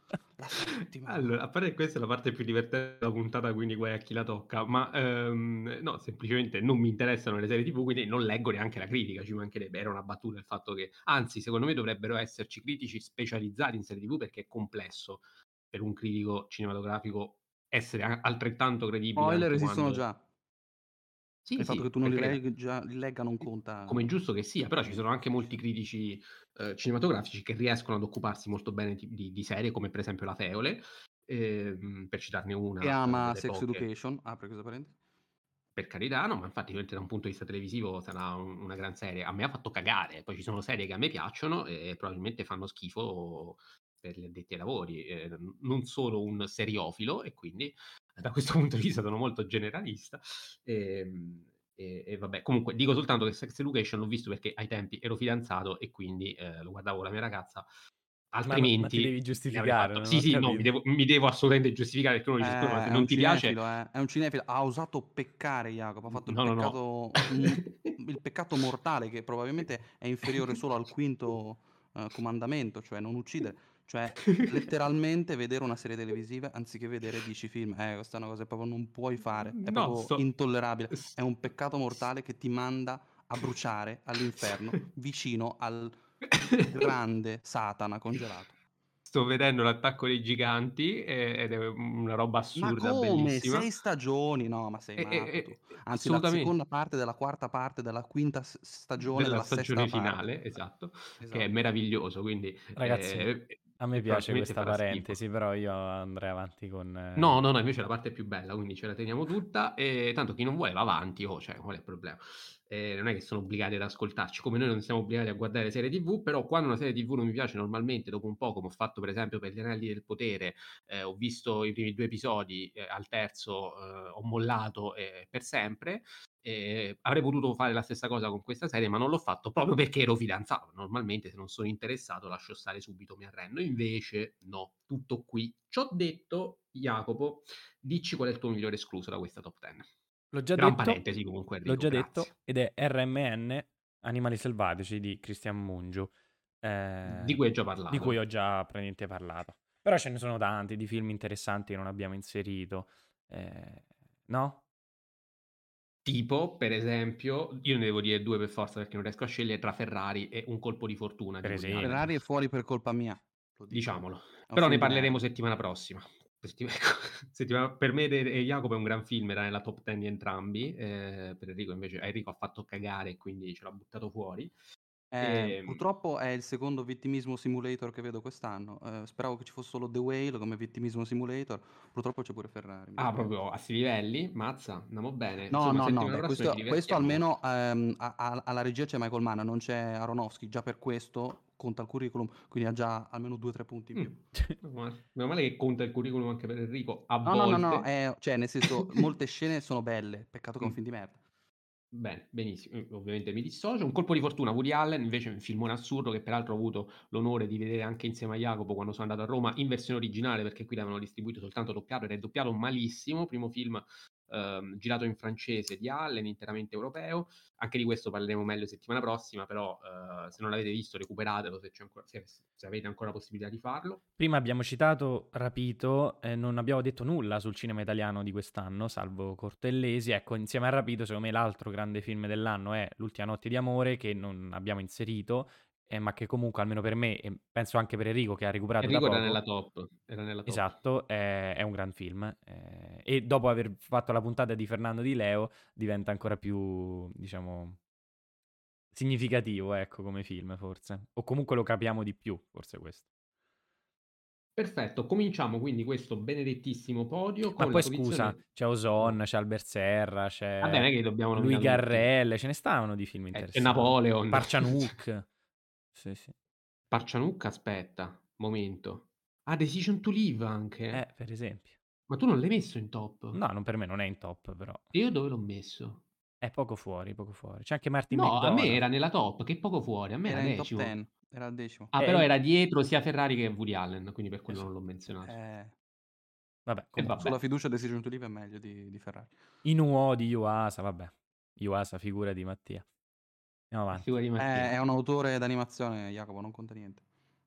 Speaker 1: Allora, a parte questa è la parte più divertente della puntata, quindi guai a chi la tocca, ma ehm, no, semplicemente non mi interessano le serie TV, quindi non leggo neanche la critica, ci mancherebbe, era una battuta il fatto che, anzi, secondo me dovrebbero esserci critici specializzati in serie TV perché è complesso per un critico cinematografico essere altrettanto credibile
Speaker 3: Spoiler esistono
Speaker 1: quando...
Speaker 3: già.
Speaker 1: Sì,
Speaker 3: il fatto
Speaker 1: sì,
Speaker 3: che tu non li, già- li legga non conta.
Speaker 1: come è giusto che sia, però ci sono anche molti critici eh, cinematografici che riescono ad occuparsi molto bene di, di- di serie, come per esempio La Feole, ehm, per citarne una.
Speaker 3: Che
Speaker 1: eh,
Speaker 3: ama
Speaker 1: delle
Speaker 3: Sex
Speaker 1: poche.
Speaker 3: Education. Apre questa parentesi.
Speaker 1: Per carità, no, ma infatti da un punto di vista televisivo sarà un- una gran serie. A me ha fatto cagare, poi ci sono serie che a me piacciono e probabilmente fanno schifo per gli addetti ai lavori. Eh, non sono un seriofilo e quindi da questo punto di vista sono molto generalista. Ehm, E, e vabbè, comunque dico soltanto che Sex Education l'ho visto perché ai tempi ero fidanzato e quindi eh, lo guardavo con la mia ragazza.
Speaker 2: Ma,
Speaker 1: Altrimenti
Speaker 2: ma ti devi giustificare, non
Speaker 1: Sì, sì, no, mi devo, mi devo assolutamente giustificare perché uno dice scusa, ma
Speaker 3: Eh, è
Speaker 1: non ti piace...
Speaker 3: eh. È un cinefilo. Ha osato peccare Jacopo. Ha fatto
Speaker 1: No,
Speaker 3: il
Speaker 1: no, no.
Speaker 3: peccato, mm, il peccato mortale che probabilmente è inferiore solo al quinto eh, comandamento, cioè non uccidere. Cioè, letteralmente vedere una serie televisiva anziché vedere 10 film. Eh, questa è una cosa che proprio non puoi fare. È
Speaker 1: No,
Speaker 3: proprio
Speaker 1: sto-
Speaker 3: intollerabile. È un peccato mortale che ti manda a bruciare all'inferno vicino al grande Satana congelato.
Speaker 1: Sto vedendo l'attacco dei giganti ed è una roba
Speaker 3: Ma
Speaker 1: assurda,
Speaker 3: come?
Speaker 1: bellissima.
Speaker 3: Sei stagioni? No, ma sei
Speaker 1: E-
Speaker 3: matto
Speaker 1: e-.
Speaker 3: Anzi, la seconda parte della quarta parte della quinta stagione
Speaker 1: della
Speaker 3: della
Speaker 1: stagione finale, esatto, che è
Speaker 3: Esatto.
Speaker 1: meraviglioso, quindi
Speaker 2: Ragazzi,
Speaker 1: eh,
Speaker 2: A me piace questa
Speaker 1: farà schifo.
Speaker 2: parentesi, però io andrei avanti con... eh,
Speaker 1: No, no, no, invece la parte più bella, quindi ce la teniamo tutta e tanto chi non vuole va avanti, oh, cioè, qual è il problema? Eh, non è che sono obbligati ad ascoltarci, come noi non siamo obbligati a guardare serie TV, però quando una serie TV non mi piace normalmente, dopo un po', come ho fatto per esempio per Gli Anelli del Potere, eh, ho visto i primi due episodi, eh, al terzo eh, ho mollato eh, per sempre, avrei potuto fare la stessa cosa con questa serie, ma non l'ho fatto proprio perché ero fidanzato. Normalmente se non sono interessato lascio stare subito, mi arrendo. Invece no, tutto qui. Ci ho detto, Jacopo, dici qual è il tuo migliore escluso da questa top 10.
Speaker 2: L'ho già
Speaker 1: Gran
Speaker 2: detto,
Speaker 1: parentesi comunque Enrico,
Speaker 2: l'ho già
Speaker 1: grazie.
Speaker 2: detto, ed è RMN, Animali Selvatici di Cristian Mungio, eh,
Speaker 1: Di cui hai già parlato.
Speaker 2: di cui ho già praticamente parlato. Però ce ne sono tanti di film interessanti che non abbiamo inserito, eh, no?
Speaker 1: Tipo, per esempio, io ne devo dire due per forza perché non riesco a scegliere tra Ferrari e Un colpo di fortuna.
Speaker 2: Per esempio.
Speaker 3: Ferrari è fuori per colpa mia.
Speaker 1: Diciamolo. Però ne parleremo settimana prossima. Ecco, per me e e Jacopo è un gran film, era nella top 10 di entrambi. eh, per Enrico invece Enrico ha fatto cagare e quindi ce l'ha buttato fuori.
Speaker 3: Eh,
Speaker 1: Ehm,
Speaker 3: purtroppo è il secondo vittimismo simulator che vedo quest'anno. Eh, speravo che ci fosse solo The Whale come vittimismo simulator. Purtroppo c'è pure Ferrari.
Speaker 1: Ah, proprio a sti livelli? Mazza, andiamo bene.
Speaker 3: No,
Speaker 1: Insomma,
Speaker 3: no, no, beh, questo, questo almeno ehm, a- a- alla regia c'è Michael Mann, non c'è Aronofsky, già per questo conta il curriculum, quindi ha già almeno due o tre punti in più.
Speaker 1: Mm, meno male. Meno male che conta il curriculum anche per Enrico a
Speaker 3: No, no, no, no,
Speaker 1: volte.
Speaker 3: eh, cioè nel senso molte scene sono belle, peccato che è un
Speaker 1: Mm.
Speaker 3: film di merda.
Speaker 1: Bene, benissimo. Io Ovviamente mi dissocio. Un colpo di fortuna, Woody Allen, invece un filmone assurdo che peraltro ho avuto l'onore di vedere anche insieme a Jacopo quando sono andato a Roma in versione originale perché qui l'avevano distribuito soltanto doppiato ed è doppiato malissimo. Primo film ehm, girato in francese di Allen, interamente europeo. Anche di questo parleremo meglio settimana prossima, però eh, se non l'avete visto recuperatelo se, ancora- se- se avete ancora possibilità di farlo.
Speaker 2: Prima abbiamo citato Rapito, eh, non abbiamo detto nulla sul cinema italiano di quest'anno, salvo Cortellesi. Ecco, insieme a Rapito, secondo me l'altro grande film dell'anno è L'ultima notte di amore, che non abbiamo inserito, eh, ma che comunque, almeno per me, e penso anche per Enrico, che ha recuperato
Speaker 1: Enrico era
Speaker 2: poco,
Speaker 1: nella top. Era nella top.
Speaker 2: Esatto, è, è un gran film. eh, e dopo aver fatto la puntata di Fernando Di Leo, diventa ancora più, diciamo, significativo, ecco, come film, forse. O comunque lo capiamo di più, forse questo.
Speaker 1: Perfetto, cominciamo quindi questo benedettissimo podio
Speaker 2: Ma poi
Speaker 1: la
Speaker 2: scusa,
Speaker 1: posizione
Speaker 2: c'è Ozon, c'è Albert Serra,
Speaker 1: Vabbè, non è
Speaker 2: c'è
Speaker 1: che dobbiamo tutti.
Speaker 2: Garrel, ce ne stavano di film
Speaker 1: Eh, c'è
Speaker 2: interessanti.
Speaker 1: Napoleon.
Speaker 2: Parcianouk. Sì, sì.
Speaker 1: Parcianouk, aspetta, momento. Ah, Decision to Live anche.
Speaker 2: Eh, per esempio.
Speaker 1: Ma tu non l'hai messo in top?
Speaker 2: No, non per me non è in top, però.
Speaker 1: Io dove l'ho messo?
Speaker 2: È poco fuori, poco fuori. C'è anche Martin
Speaker 1: No, a me era nella top, che poco fuori, a me
Speaker 3: Era
Speaker 1: era
Speaker 3: in top
Speaker 1: decimo.
Speaker 3: 10, era al decimo.
Speaker 1: Ah,
Speaker 2: Eh,
Speaker 1: però era dietro sia Ferrari che Woody Allen, quindi per quello non l'ho menzionato.
Speaker 3: Eh,
Speaker 2: Vabbè, comunque.
Speaker 1: vabbè.
Speaker 3: sulla fiducia Decision to Live è meglio di, di Ferrari.
Speaker 2: Inuo di Yuasa, vabbè. Yuasa, figura di Mattia. Andiamo avanti.
Speaker 1: Figura di
Speaker 3: Eh,
Speaker 1: Mattia.
Speaker 3: è un autore d'animazione, Jacopo, non conta niente.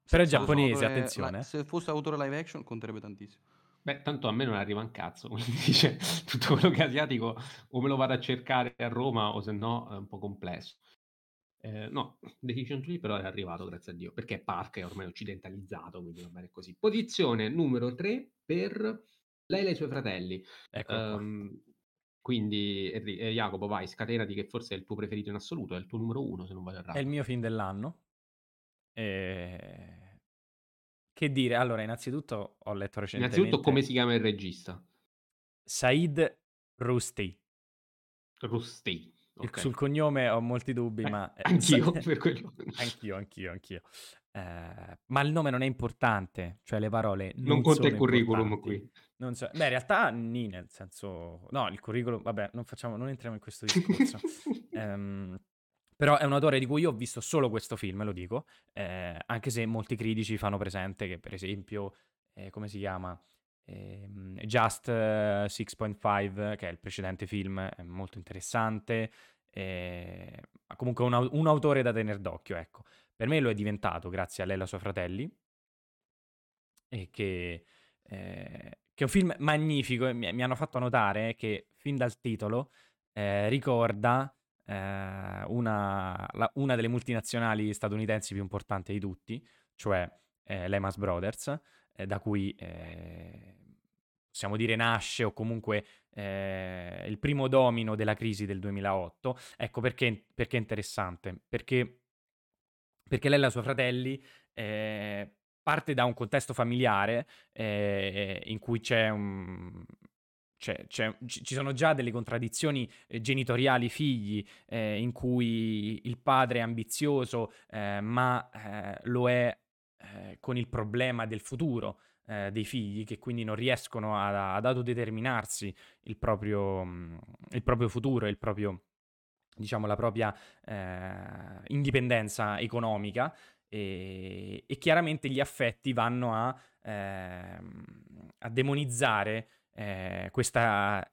Speaker 2: Però è
Speaker 3: Se fosse un
Speaker 2: giapponese,
Speaker 3: autore-
Speaker 2: attenzione.
Speaker 3: la- se fosse autore live action conterebbe tantissimo.
Speaker 1: Beh, tanto a me non arriva un cazzo, quindi dice tutto quello che è asiatico o me lo vado a cercare a Roma o se no è un po' complesso. Eh, no, Decision Tree però è arrivato, grazie a Dio, perché Park è ormai occidentalizzato, quindi va bene così. Posizione numero 3 per lei e i suoi fratelli.
Speaker 2: Eccolo qua.
Speaker 1: Ehm, quindi Enri- eh, Jacopo, vai, scatenati che forse è il tuo preferito in assoluto, è il tuo numero uno se non vado
Speaker 2: È
Speaker 1: errato.
Speaker 2: il mio film dell'anno. E... Che dire? Allora, innanzitutto ho letto recentemente
Speaker 1: Innanzitutto come si chiama il regista?
Speaker 2: Said Rusty.
Speaker 1: Rusty.
Speaker 2: Il-
Speaker 1: ok.
Speaker 2: Sul cognome ho molti dubbi,
Speaker 1: Eh,
Speaker 2: ma... eh,
Speaker 1: anch'io, per quello.
Speaker 2: anch'io, anch'io, anch'io. Eh, ma il nome non è importante, cioè le parole non,
Speaker 1: Non conta il curriculum qui.
Speaker 2: Non so- Beh, in realtà nì, nel senso... No, il curriculum... Vabbè, non facciamo... Non entriamo in questo discorso. Ehm, però è un autore di cui io ho visto solo questo film, lo dico, eh, anche se molti critici fanno presente che, per esempio, eh, come si chiama? Ehm, Just eh, 6.5, che è il precedente film, è molto interessante, eh, comunque un, un autore da tenere d'occhio, ecco. Per me lo è diventato grazie a lei e ai suoi fratelli, e che, eh, che è un film magnifico e mi, mi hanno fatto notare che fin dal titolo eh, ricorda eh, una, la- una delle multinazionali statunitensi più importanti di tutti, cioè eh, Lehman Brothers, eh, da cui eh, possiamo dire nasce o comunque eh, il primo domino della crisi del 2008. Ecco perché, perché è interessante, perché, perché lei e i suoi fratelli eh, parte da un contesto familiare eh, in cui c'è un... c'è- c'è- ci sono già delle contraddizioni eh, genitoriali figli eh, in cui il padre è ambizioso eh, ma eh, lo è eh, con il problema del futuro eh, dei figli che quindi non riescono ad, ad autodeterminarsi il proprio, mm, il proprio futuro, il proprio, diciamo, la propria eh, indipendenza economica e, e chiaramente gli affetti vanno a, ehm, a demonizzare eh, questa,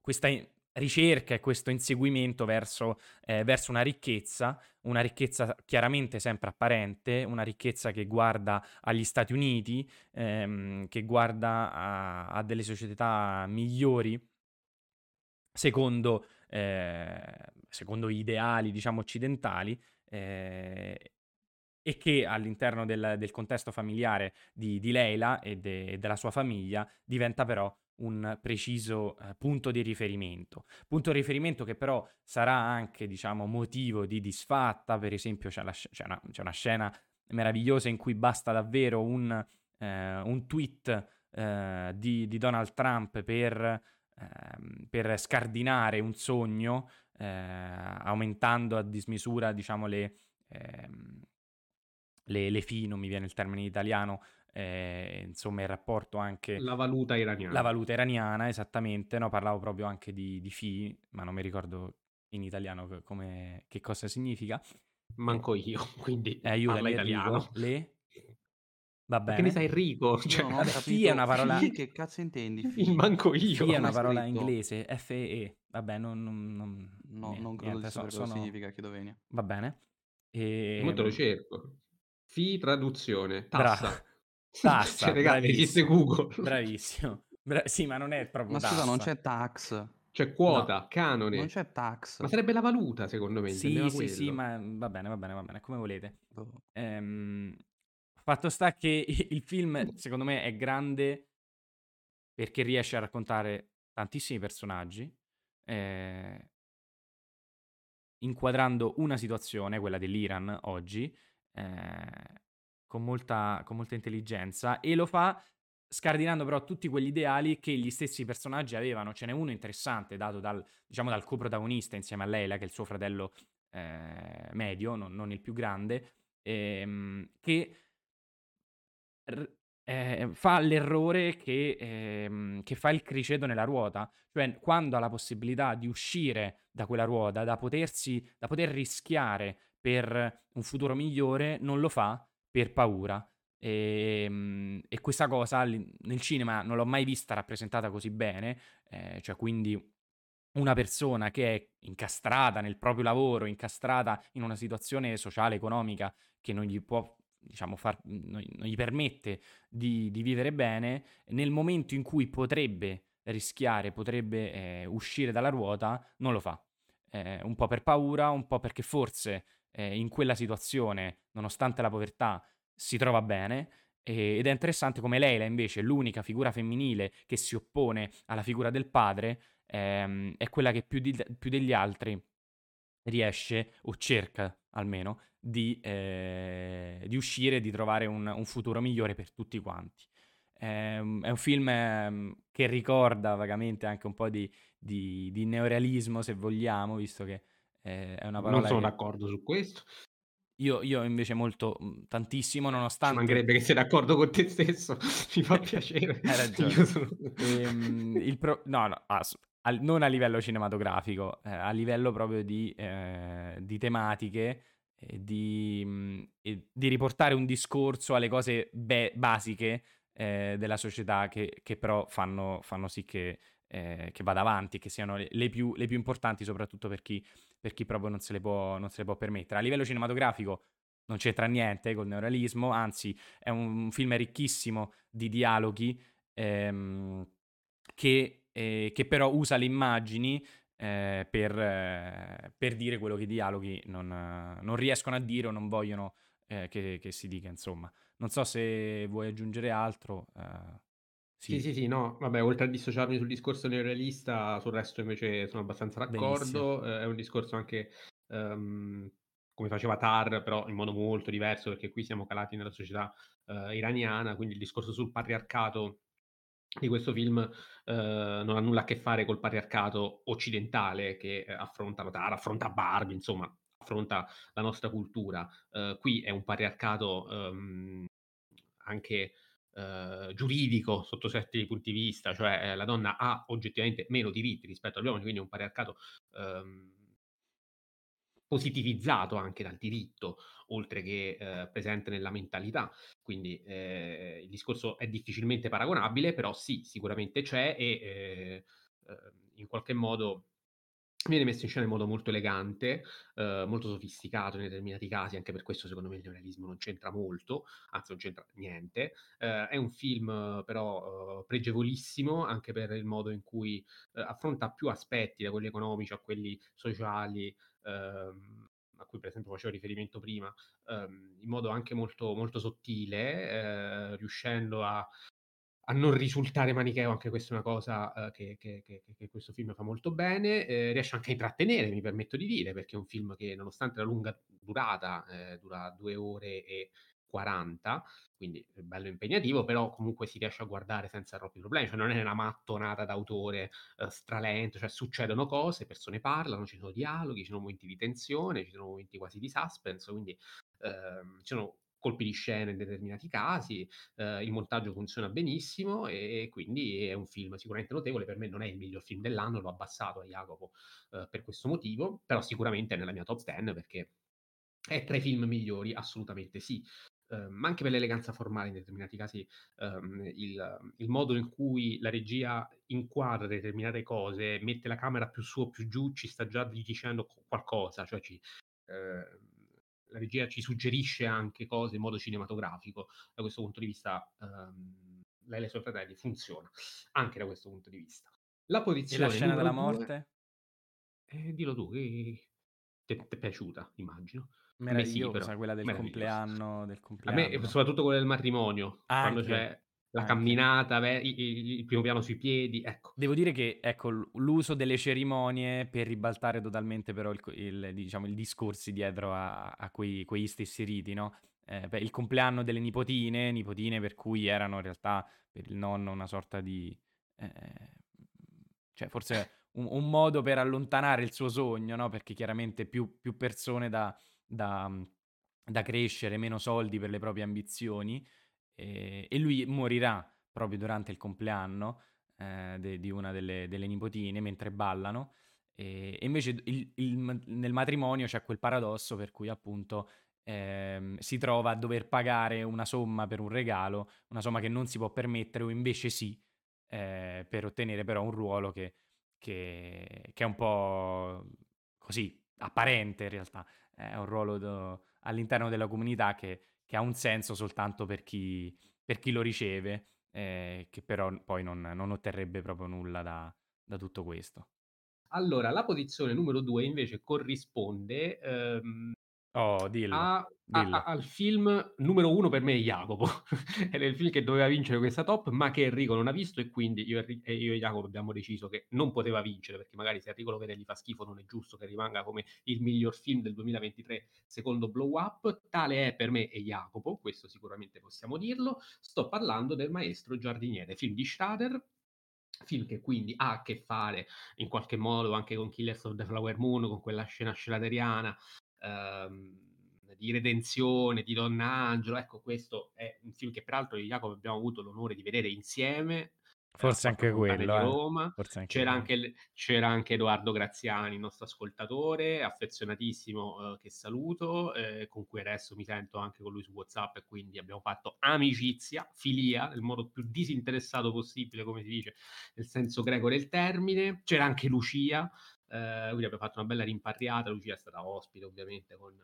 Speaker 2: questa ricerca e questo inseguimento verso, eh, verso una ricchezza, una ricchezza chiaramente sempre apparente, una ricchezza che guarda agli Stati Uniti, ehm, che guarda a, a delle società migliori secondo, eh, secondo ideali, diciamo, occidentali, eh, e che all'interno del, del contesto familiare di, di Leila e de- della sua famiglia diventa però un preciso eh, punto di riferimento. Punto di riferimento che però sarà anche, diciamo, motivo di disfatta, per esempio c'è, la c'è una, c'è una scena meravigliosa in cui basta davvero un, eh, un tweet eh, di, di Donald Trump per, ehm, per scardinare un sogno, eh, aumentando a dismisura, diciamo, le, ehm, le, le fee, non mi viene il termine in italiano, eh, insomma il rapporto anche...
Speaker 1: La valuta iraniana.
Speaker 2: La valuta iraniana, esattamente, no, parlavo proprio anche di, di fee, ma non mi ricordo in italiano che, come, che cosa significa.
Speaker 1: Manco io, quindi
Speaker 2: Eh, aiutami
Speaker 1: parla italiano.
Speaker 2: Le... Va bene.
Speaker 1: che ne sai Enrico?
Speaker 3: Io
Speaker 1: Cioè,
Speaker 3: ho
Speaker 2: vabbè, fee è una parola-
Speaker 3: Fee, che cazzo intendi?
Speaker 1: il
Speaker 3: Fee?
Speaker 1: manco io.
Speaker 2: Fee è una parola
Speaker 3: scritto?
Speaker 2: inglese, F-E-E, vabbè, non... non, non,
Speaker 3: No,
Speaker 2: niente,
Speaker 3: non credo
Speaker 2: niente,
Speaker 3: di
Speaker 2: so-
Speaker 3: sapere cosa
Speaker 2: sono-
Speaker 3: significa, chiedo.
Speaker 2: Va bene. E...
Speaker 1: Mo te lo cerco. Fee traduzione, tassa.
Speaker 2: Tassa,
Speaker 1: cioè, ragazzi, esiste
Speaker 2: bravissimo.
Speaker 1: Google.
Speaker 2: Bravissimo. Bra- sì, ma non è proprio
Speaker 3: Ma scusa, non
Speaker 2: tassa.
Speaker 3: c'è tax.
Speaker 1: C'è quota, canone.
Speaker 3: Non c'è tax.
Speaker 1: Ma sarebbe la valuta, secondo me.
Speaker 2: Sì, sì, sì,
Speaker 1: quello.
Speaker 2: ma va bene, va bene, va bene, come volete.
Speaker 3: Boh.
Speaker 2: Ehm, fatto sta che il film, secondo me, è grande perché riesce a raccontare tantissimi personaggi, eh, inquadrando una situazione, quella dell'Iran oggi, eh, con molta, con molta intelligenza e lo fa scardinando però tutti quegli ideali che gli stessi personaggi avevano. Ce n'è uno interessante dato dal, diciamo, dal coprotagonista insieme a Leila, che è il suo fratello eh, medio, non, non, il più grande, ehm, che r- eh, fa l'errore che, ehm, che, fa il criceto nella ruota, cioè quando ha la possibilità di uscire da quella ruota, da, potersi, da poter rischiare per un futuro migliore, non lo fa per paura. E, ehm, e questa cosa nel cinema non l'ho mai vista rappresentata così bene, eh, cioè quindi una persona che è incastrata nel proprio lavoro, incastrata in una situazione sociale, economica che non gli può diciamo, far, non, non gli permette di, di, vivere bene, nel momento in cui potrebbe rischiare, potrebbe eh, uscire dalla ruota, non lo fa. Eh, un po' per paura, un po' perché forse eh, in quella situazione, nonostante la povertà, si trova bene. ed è interessante come Leila, invece, l'unica figura femminile che si oppone alla figura del padre, ehm, è quella che più, di, più degli altri riesce, o cerca almeno, di, eh, di uscire e di trovare un, un, futuro migliore per tutti quanti. Eh, è un film eh, che ricorda vagamente anche un po' di, di, di neorealismo, se vogliamo, visto che eh, è una parola.
Speaker 1: Non sono
Speaker 2: che...
Speaker 1: d'accordo su questo.
Speaker 2: Io, io, invece molto, mhmm, tantissimo, nonostante...
Speaker 1: Ci mancherebbe che sei d'accordo con te stesso, mi fa piacere.
Speaker 2: Hai ragione. Sono... Ehm, il pro... No, no, al- non a livello cinematografico, eh, a livello proprio di, eh, di tematiche, di, mh, mhmm, di, riportare un discorso alle cose be- basiche eh, della società che, che però fanno, fanno sì che, eh, che, vada avanti, che siano le, le, più, le più importanti soprattutto per chi per chi proprio non se le può, se le può permettere. A livello cinematografico non c'entra niente col neorealismo, anzi è un film ricchissimo di dialoghi ehm, che, eh, che, però usa le immagini eh, per, eh, per, dire quello che i dialoghi non, non, riescono a dire o non vogliono eh, che, che, si dica, insomma. Non so se vuoi aggiungere altro. Eh.
Speaker 1: Sì. sì, sì, sì, no, vabbè, oltre a dissociarmi sul discorso neorealista, sul resto invece sono abbastanza d'accordo. Eh, è un discorso anche um, come faceva Tar, però in modo molto diverso, perché qui siamo calati nella società iraniana, quindi il discorso sul patriarcato di questo film uh, non ha nulla a che fare col patriarcato occidentale che affronta Tar, affronta Barbie, insomma, affronta la nostra cultura. Uh, qui è un patriarcato um, anche eh, giuridico sotto certi punti di vista, cioè eh, la donna ha oggettivamente meno diritti rispetto agli uomini, quindi un patriarcato ehm, positivizzato anche dal diritto, oltre che eh, presente nella mentalità. Quindi eh, il discorso è difficilmente paragonabile, però sì, sicuramente c'è e eh, ehm, in qualche modo Viene messo in scena in modo molto elegante, eh, molto sofisticato in determinati casi, anche per questo secondo me il neorealismo non c'entra molto, anzi non c'entra niente. Eh, è un film però eh, pregevolissimo anche per il modo in cui affronta più aspetti, da quelli economici a quelli sociali, ehm, a cui per esempio facevo riferimento prima, ehm, in modo anche molto, molto sottile, eh, riuscendo a a non risultare manicheo, anche questa è una cosa uh, che, che, che, che, questo film fa molto bene, eh, riesce anche a intrattenere, mi permetto di dire, perché è un film che nonostante la lunga durata, eh, dura due ore e 40, quindi è bello impegnativo, però comunque si riesce a guardare senza troppi problemi, cioè non è una mattonata d'autore eh, stralento, cioè succedono cose, persone parlano, ci sono dialoghi, ci sono momenti di tensione, ci sono momenti quasi di suspense, quindi ehm, ci sono colpi di scena in determinati casi, eh, il montaggio funziona benissimo e quindi è un film sicuramente notevole, per me non è il miglior film dell'anno, l'ho abbassato a Jacopo eh, per questo motivo, però sicuramente è nella mia top 10 perché è tra i film migliori, assolutamente sì. Uh, ma anche per l'eleganza formale in determinati casi um, il, il, modo in cui la regia inquadra determinate cose, mette la camera più su o più giù, ci sta già dicendo qualcosa, cioè ci, uh, la regia ci suggerisce anche cose in modo cinematografico. Da questo punto di vista, um, lei e i suoi fratelli funziona anche da questo punto di vista. La posizione.
Speaker 2: E la scena della morte?
Speaker 1: eh, dillo tu, che ti è piaciuta, immagino.
Speaker 2: Meravigliosa, sì, quella del compleanno, del compleanno.
Speaker 1: A me, soprattutto quella del matrimonio, anche. quando c'è la Anche. camminata, beh, il, il, primo piano sui piedi, ecco.
Speaker 2: Devo dire che ecco, l'uso delle cerimonie per ribaltare totalmente però il, il, diciamo, il discorsi dietro a, a quei, quegli stessi riti, no? eh, beh, il compleanno delle nipotine, nipotine per cui erano in realtà per il nonno una sorta di... Eh, cioè forse un, un, modo per allontanare il suo sogno, no? Perché chiaramente più, più persone da, da, da, crescere, meno soldi per le proprie ambizioni. E, e lui morirà proprio durante il compleanno eh, de, di una delle, delle, nipotine mentre ballano. E, e invece il, il, nel matrimonio c'è quel paradosso per cui appunto eh, si trova a dover pagare una somma per un regalo, una somma che non si può permettere o invece sì, eh, per ottenere però un ruolo che, che, che, è un po' così apparente in realtà, è un ruolo do, all'interno della comunità che, che, ha un senso soltanto per chi, per chi lo riceve, eh, che però poi non, non, otterrebbe proprio nulla da, da tutto questo.
Speaker 1: Allora, la posizione numero due invece corrisponde ehm,
Speaker 2: Oh, dillo,
Speaker 1: a, a,
Speaker 2: dillo.
Speaker 1: al film numero uno per me è Jacopo. Era il film che doveva vincere questa top, ma che Enrico non ha visto e quindi io, e io e Jacopo abbiamo deciso che non poteva vincere, perché magari se Enrico lo vede gli fa schifo non è giusto che rimanga come il miglior film del 2023 secondo Blow Up. Tale è per me e Jacopo, questo sicuramente possiamo dirlo. Sto parlando del Maestro Giardiniere, film di Schrader, film che quindi ha a che fare in qualche modo anche con Killers of the Flower Moon, con quella scena schraderiana ehm, di redenzione di Donna Angelo. Ecco, questo è un film che peraltro io e Jacopo abbiamo avuto l'onore di vedere insieme.
Speaker 2: Forse anche quello,
Speaker 1: di Roma.
Speaker 2: Eh. Anche
Speaker 1: c'era, anche, c'era, anche, Edoardo Graziani, il nostro ascoltatore, affezionatissimo, eh, che saluto, eh, con cui adesso mi sento anche con lui su WhatsApp e quindi abbiamo fatto amicizia, filia, nel modo più disinteressato possibile, come si dice, nel senso greco del termine. C'era anche Lucia, eh, quindi abbiamo fatto una bella rimpatriata. Lucia è stata ospite, ovviamente, con,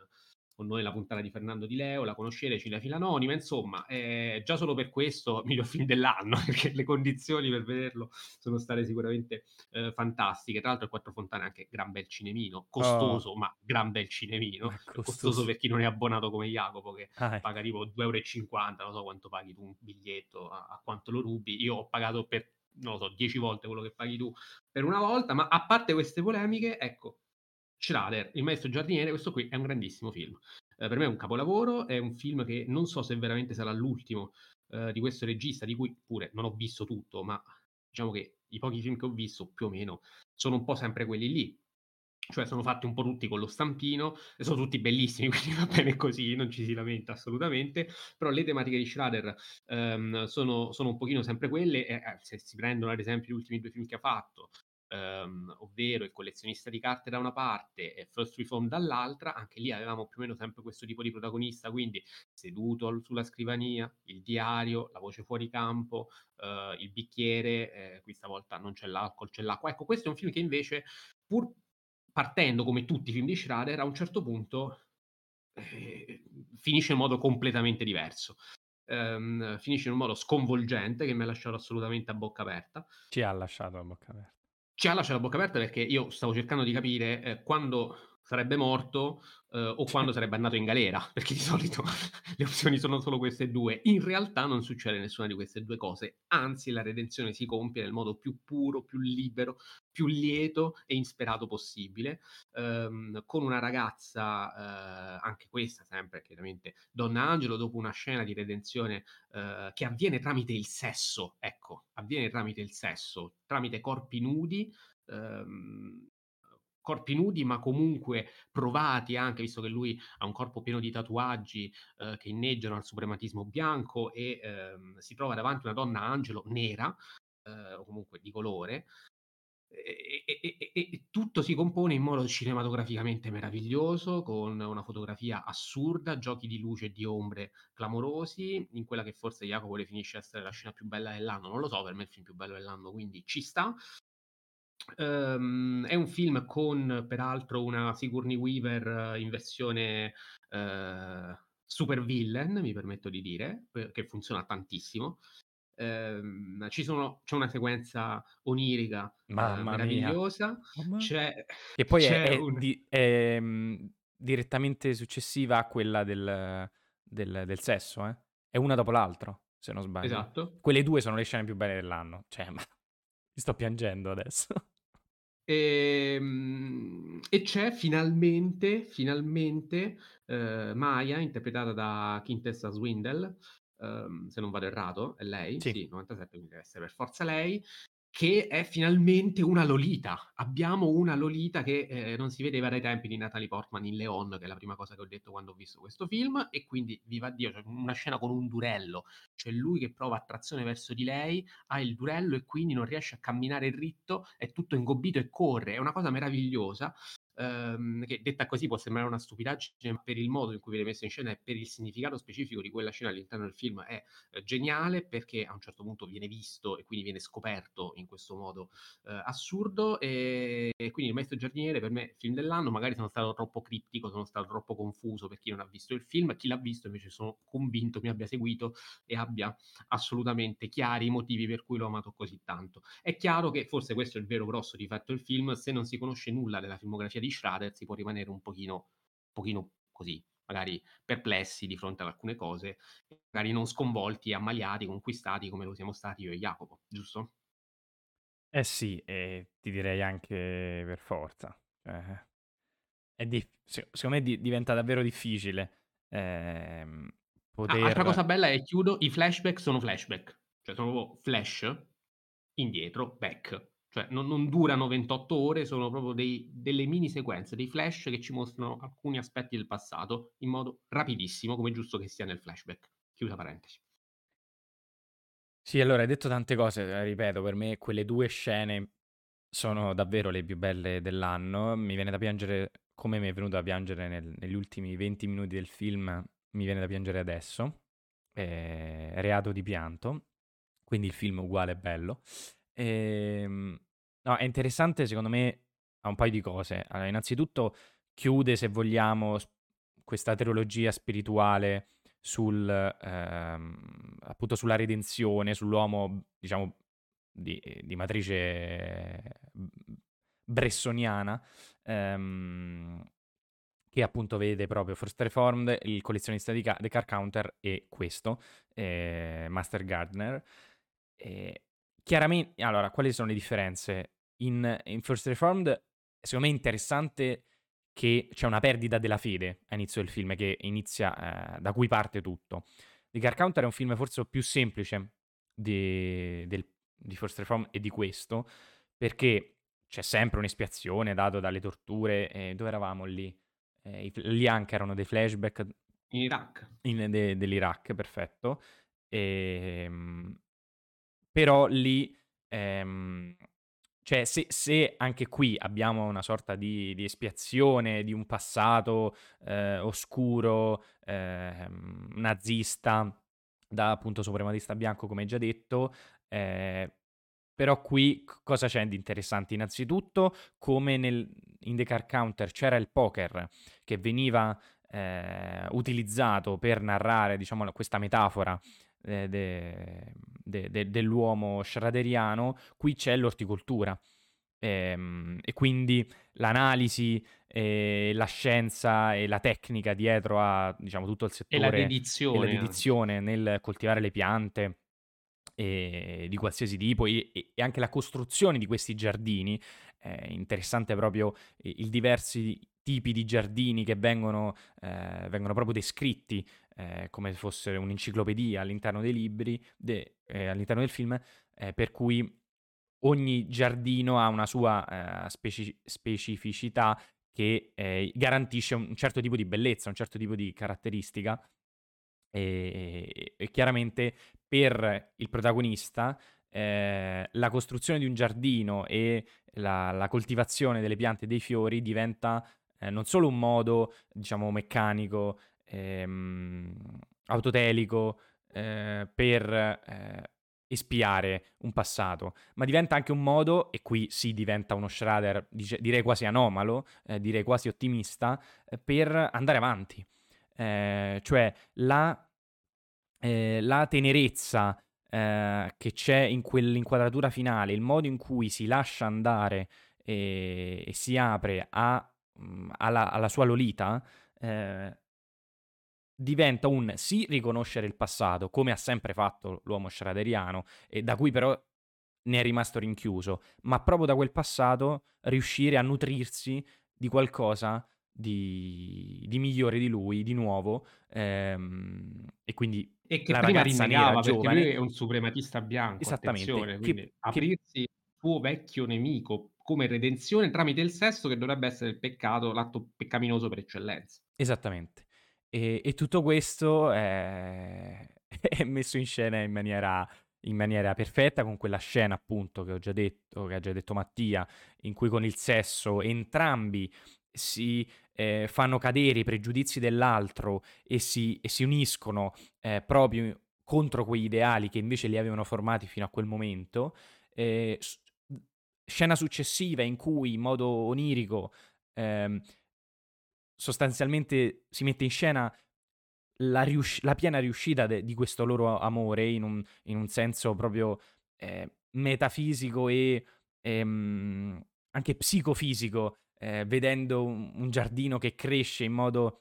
Speaker 1: con noi la puntata di Fernando Di Leo, la conoscere Cilia Filanonima, insomma, eh, già solo per questo miglior film dell'anno, perché le condizioni per vederlo sono state sicuramente eh, fantastiche. Tra l'altro il Quattro Fontane è anche gran bel cinemino, costoso, oh. ma gran bel cinemino, costoso. costoso. per chi non è abbonato come Jacopo, che ah, paga tipo 2,50 euro, non so quanto paghi tu un biglietto, a, a quanto lo rubi. Io ho pagato per non lo so, dieci volte quello che paghi tu per una volta, ma a parte queste polemiche, ecco, Schrader, il maestro giardiniere, questo qui è un grandissimo film. Eh, per me è un capolavoro, è un film che non so se veramente sarà l'ultimo eh, di questo regista, di cui pure non ho visto tutto, ma diciamo che i pochi film che ho visto più o meno sono un po' sempre quelli lì cioè sono fatti un po' tutti con lo stampino, e sono tutti bellissimi, quindi va bene così, non ci si lamenta assolutamente, però le tematiche di Schrader um, sono, sono, un pochino sempre quelle, eh, se si prendono ad esempio gli ultimi due film che ha fatto, um, ovvero Il collezionista di carte da una parte e First Reform dall'altra, anche lì avevamo più o meno sempre questo tipo di protagonista, quindi seduto sulla scrivania, il diario, la voce fuori campo, uh, il bicchiere, eh, qui stavolta non c'è l'alcol, c'è l'acqua. Ecco, questo è un film che invece, pur partendo come tutti i film di Schrader, a un certo punto eh, finisce in modo completamente diverso. Um, finisce in un modo sconvolgente che mi ha lasciato assolutamente a bocca aperta.
Speaker 2: Ci ha lasciato a bocca aperta.
Speaker 1: Ci ha lasciato a bocca aperta perché io stavo cercando di capire eh, quando sarebbe morto eh, o quando sarebbe andato in galera, perché di solito le opzioni sono solo queste due. In realtà non succede nessuna di queste due cose, anzi la redenzione si compie nel modo più puro, più libero, più lieto e insperato possibile, ehm, con una ragazza, eh, anche questa sempre chiaramente, Donna Angelo, dopo una scena di redenzione eh, che avviene tramite il sesso, ecco, avviene tramite il sesso, tramite corpi nudi, ehm, corpi nudi, ma comunque provati anche, visto che lui ha un corpo pieno di tatuaggi eh, che inneggiano al suprematismo bianco e ehm, si trova davanti a una donna angelo nera, eh, o comunque di colore, e, e, e, e, tutto si compone in modo cinematograficamente meraviglioso, con una fotografia assurda, giochi di luce e di ombre clamorosi, in quella che forse Jacopo definisce essere la scena più bella dell'anno, non lo so, per me è il film più bello dell'anno, quindi ci sta. Um, è un film con peraltro una Sigourney Weaver in versione uh, super villain, mi permetto di dire, che funziona tantissimo. Um, ci sono, c'è una sequenza onirica uh, meravigliosa. C'è,
Speaker 2: che poi c'è è, un... di, è um, direttamente successiva a quella del, del, del sesso, eh? È una dopo l'altro, se non sbaglio.
Speaker 1: Esatto.
Speaker 2: Quelle due sono le scene più belle dell'anno. Cioè, ma mi sto piangendo adesso.
Speaker 1: Ehm, e c'è finalmente, finalmente, ehm, Maya, interpretata da Quintessa Swindell, ehm, se non vado errato, è lei?
Speaker 2: Sì.
Speaker 1: Sì, 97, quindi deve essere per forza lei, che è finalmente una Lolita. Abbiamo una Lolita che, ehm, non si vedeva dai tempi di Natalie Portman in Leon, che è la prima cosa che ho detto quando ho visto questo film, e quindi vivaddio, c'è una scena con un durello, c'è lui che prova attrazione verso di lei, ha il durello e quindi non riesce a camminare dritto, è tutto ingobbito e corre, è una cosa meravigliosa ehm, che detta così può sembrare una stupidaggine, ma per il modo in cui viene messa in scena e per il significato specifico di quella scena all'interno del film è eh, geniale perché a un certo punto viene visto e quindi viene scoperto in questo modo eh, assurdo. E, e, quindi Il Maestro Giardiniere per me film dell'anno, magari sono stato troppo criptico, sono stato troppo confuso per chi non ha visto il film, chi l'ha visto invece sono convinto mi abbia seguito e abbia assolutamente chiari i motivi per cui l'ho amato così tanto. È chiaro che forse questo è il vero grosso difetto del film, se non si conosce nulla della filmografia di Schrader si può rimanere un pochino, un pochino così, magari perplessi di fronte ad alcune cose, magari non sconvolti, ammaliati, conquistati come lo siamo stati io e Jacopo, giusto?
Speaker 2: Eh sì, e ti direi anche per forza. Cioè, è dif- secondo me di- diventa davvero difficile ehm, poter...
Speaker 1: Ah, altra cosa bella è, chiudo, i flashback sono flashback, cioè sono proprio flash, indietro, back. Cioè non, non durano 28 ore, sono proprio dei, delle mini sequenze, dei flash che ci mostrano alcuni aspetti del passato in modo rapidissimo, come giusto che sia nel flashback. Chiusa parentesi.
Speaker 2: Sì, allora hai detto tante cose, eh, ripeto, per me quelle due scene sono davvero le più belle dell'anno. Mi viene da piangere, come mi è venuto da piangere nel- negli ultimi 20 minuti del film, mi viene da piangere adesso. Eh, reato di pianto, quindi il film uguale è bello. Ehm, no, è interessante secondo me a un paio di cose. Allora, innanzitutto chiude, se vogliamo, questa trilogia spirituale sul, ehm, appunto sulla redenzione, sull'uomo, diciamo, di, di matrice bressoniana, ehm, che appunto vede proprio First Reformed, il collezionista di ca- The Car Counter e questo, eh, Master Gardner. Eh, chiaramente, allora, quali sono le differenze? In, in First Reformed, secondo me è interessante che c'è una perdita della fede a inizio del film, che inizia, eh, da cui parte tutto. The Car Counter è un film forse più semplice di, del, di First Reform e di questo, perché c'è sempre un'espiazione dato dalle torture. Eh, dove eravamo lì? Eh, lì anche erano dei flashback.
Speaker 1: In Iraq.
Speaker 2: In, de, dell'Iraq, perfetto. E, ehm, però lì, ehm, cioè se, se, anche qui abbiamo una sorta di, di espiazione di un passato eh, oscuro, eh, nazista, da appunto suprematista bianco, come già detto, eh, però qui cosa c'è di interessante? Innanzitutto, come nel, in The Car Counter c'era il poker che veniva eh, utilizzato per narrare, diciamo, questa metafora eh, de, de, de, dell'uomo schraderiano, qui c'è l'orticoltura. Ehm, e quindi l'analisi, eh, la scienza e la tecnica dietro a diciamo, tutto il settore
Speaker 1: e la dedizione,
Speaker 2: e la dedizione nel coltivare le piante di qualsiasi tipo e, e, anche la costruzione di questi giardini. È interessante proprio i diversi tipi di giardini che vengono, eh, vengono proprio descritti eh, come se fosse un'enciclopedia all'interno dei libri, de, eh, all'interno del film, eh, per cui ogni giardino ha una sua eh, speci- specificità che eh, garantisce un certo tipo di bellezza, un certo tipo di caratteristica. E, e chiaramente per il protagonista eh, la costruzione di un giardino e la, la, coltivazione delle piante e dei fiori diventa eh, non solo un modo, diciamo, meccanico, ehm, autotelico eh, per eh, espiare un passato, ma diventa anche un modo, e qui si diventa uno Schrader, dice, direi quasi anomalo, eh, direi quasi ottimista, eh, per andare avanti. Eh, cioè la, eh, la tenerezza che c'è in quell'inquadratura finale, il modo in cui si lascia andare e, e si apre a, alla, alla, sua Lolita, eh, diventa un sì riconoscere il passato, come ha sempre fatto l'uomo schraderiano, e da cui però ne è rimasto rinchiuso, ma proprio da quel passato riuscire a nutrirsi di qualcosa di, di migliore di lui, di nuovo, ehm, e quindi
Speaker 1: e che
Speaker 2: la
Speaker 1: prima
Speaker 2: ragazza
Speaker 1: rinnegava,
Speaker 2: giovane...
Speaker 1: lui è un suprematista bianco,
Speaker 2: Esattamente, che, che
Speaker 1: aprirsi il suo vecchio nemico come redenzione tramite il sesso che dovrebbe essere il peccato, l'atto peccaminoso per eccellenza.
Speaker 2: Esattamente. E, e tutto questo è... è messo in scena in maniera, in maniera perfetta con quella scena appunto che ho già detto, che ha già detto Mattia, in cui con il sesso entrambi si eh, fanno cadere i pregiudizi dell'altro e si, e si uniscono eh, proprio contro quegli ideali che invece li avevano formati fino a quel momento. Eh, scena successiva in cui in modo onirico ehm, sostanzialmente si mette in scena la, rius- la piena riuscita de- di questo loro amore in un, in un senso proprio eh, metafisico e ehm, anche psicofisico, eh, vedendo un, un giardino che cresce in modo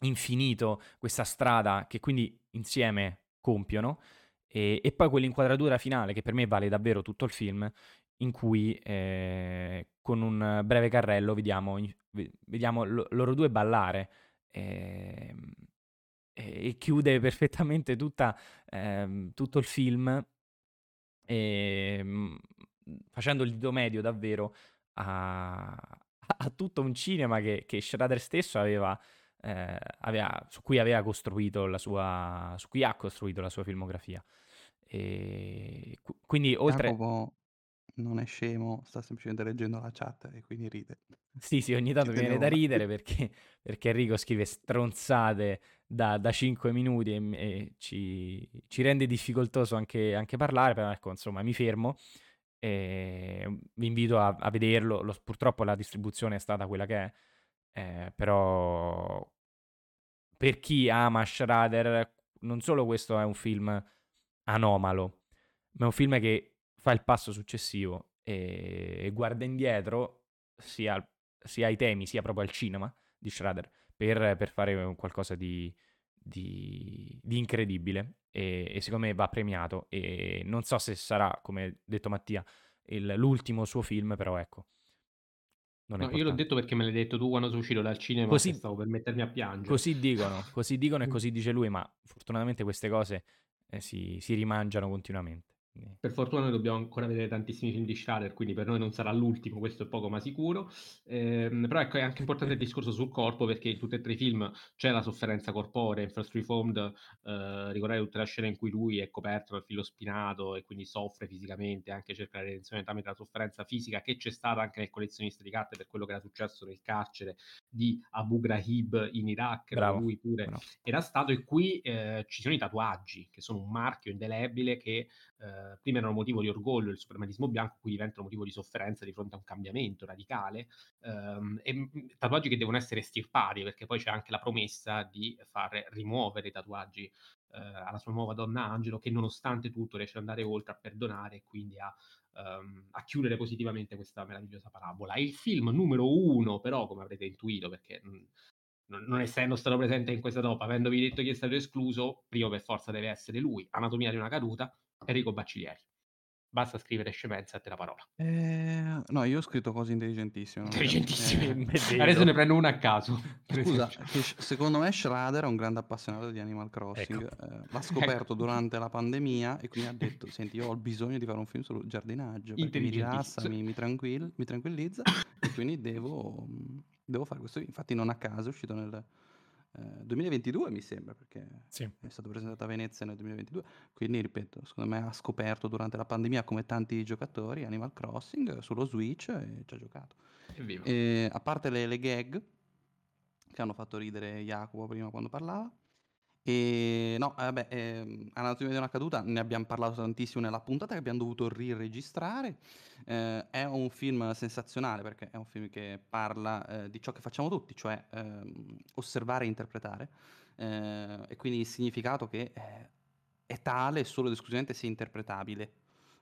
Speaker 2: infinito, questa strada che quindi insieme compiono, e, e poi quell'inquadratura finale che per me vale davvero tutto il film, in cui eh, con un breve carrello vediamo, vediamo l- loro due ballare. Eh, e chiude perfettamente tutta, ehm, tutto il film ehm, facendo il dito medio davvero a, a tutto un cinema che, che Schrader stesso aveva, eh, aveva, su cui aveva costruito la sua, su cui ha costruito la sua filmografia. E quindi oltre...
Speaker 3: Jacopo non è scemo, sta semplicemente leggendo la chat e quindi ride.
Speaker 2: Sì, sì, ogni tanto viene da ridere perché, perché Enrico scrive stronzate da, da 5 minuti e, e ci, ci rende difficoltoso anche, anche parlare, però ecco, insomma, mi fermo e vi invito a, a vederlo. Lo- purtroppo la distribuzione è stata quella che è, eh, però per chi ama Schrader, non solo questo è un film anomalo, ma è un film che fa il passo successivo e, e guarda indietro sia, sia ai temi sia proprio al cinema di Schrader per, per fare qualcosa di, di, di incredibile e, e, secondo me va premiato e non so se sarà, come ha detto Mattia, il, l'ultimo suo film, però ecco.
Speaker 1: Non no, io l'ho detto perché me l'hai detto tu quando sono uscito dal cinema così, stavo per mettermi a piangere.
Speaker 2: Così dicono, così dicono e così dice lui, ma fortunatamente queste cose eh, si, si rimangiano continuamente.
Speaker 1: Per fortuna noi dobbiamo ancora vedere tantissimi film di Schrader, quindi per noi non sarà l'ultimo, questo è poco ma sicuro. Eh, però ecco, è anche importante il discorso sul corpo, perché in tutti e tre i film c'è la sofferenza corporea. In First Reformed eh, ricordate tutte le scene in cui lui è coperto dal filo spinato e quindi soffre fisicamente, anche cerca la redenzione tramite la sofferenza fisica che c'è stata anche nel collezionista di carte per quello che era successo nel carcere di Abu Ghraib in Iraq,
Speaker 2: Bravo,
Speaker 1: lui pure
Speaker 2: bravo.
Speaker 1: era stato. E qui eh, ci sono i tatuaggi, che sono un marchio indelebile che eh, prima erano motivo di orgoglio il suprematismo bianco, qui diventano motivo di sofferenza di fronte a un cambiamento radicale, ehm, e tatuaggi che devono essere estirpati, perché poi c'è anche la promessa di far rimuovere i tatuaggi eh, alla sua nuova donna Angelo, che nonostante tutto riesce ad andare oltre, a perdonare e quindi a, um, a chiudere positivamente questa meravigliosa parabola. Il film numero uno, però, come avrete intuito, perché... Mh, non essendo stato presente in questa top, avendovi detto chi è stato escluso, primo per forza deve essere lui. Anatomia di una caduta, Enrico Bacciglieri. Basta scrivere scemenza te la parola.
Speaker 3: Eh, no, io ho scritto cose intelligentissime.
Speaker 1: Intelligentissime.
Speaker 3: Eh,
Speaker 1: Adesso ne prendo una a caso.
Speaker 3: Scusa, secondo me Schrader è un grande appassionato di Animal Crossing.
Speaker 2: Ecco.
Speaker 3: eh, l'ha scoperto
Speaker 1: Ecco.
Speaker 3: durante la pandemia e quindi ha detto: Senti, io ho bisogno di fare un film sul giardinaggio perché mi rilassa, mi, mi tranquill- mi tranquillizza e quindi devo, mh, devo fare questo. Infatti, non a caso è uscito nel 2022, mi sembra, perché
Speaker 2: Sì.
Speaker 3: è stato presentato a Venezia nel 2022. Quindi, ripeto, secondo me ha scoperto durante la pandemia, come tanti giocatori, Animal Crossing sullo Switch e ci ha giocato. E, a parte le, le gag che hanno fatto ridere Jacopo prima quando parlava. E no, eh, vabbè, ehm, Anatomia di una caduta ne abbiamo parlato tantissimo nella puntata che abbiamo dovuto riregistrare. Eh, è un film sensazionale perché è un film che parla eh, di ciò che facciamo tutti, cioè ehm, osservare e interpretare. Eh, e quindi il significato che eh, è tale solo ed esclusivamente se interpretabile.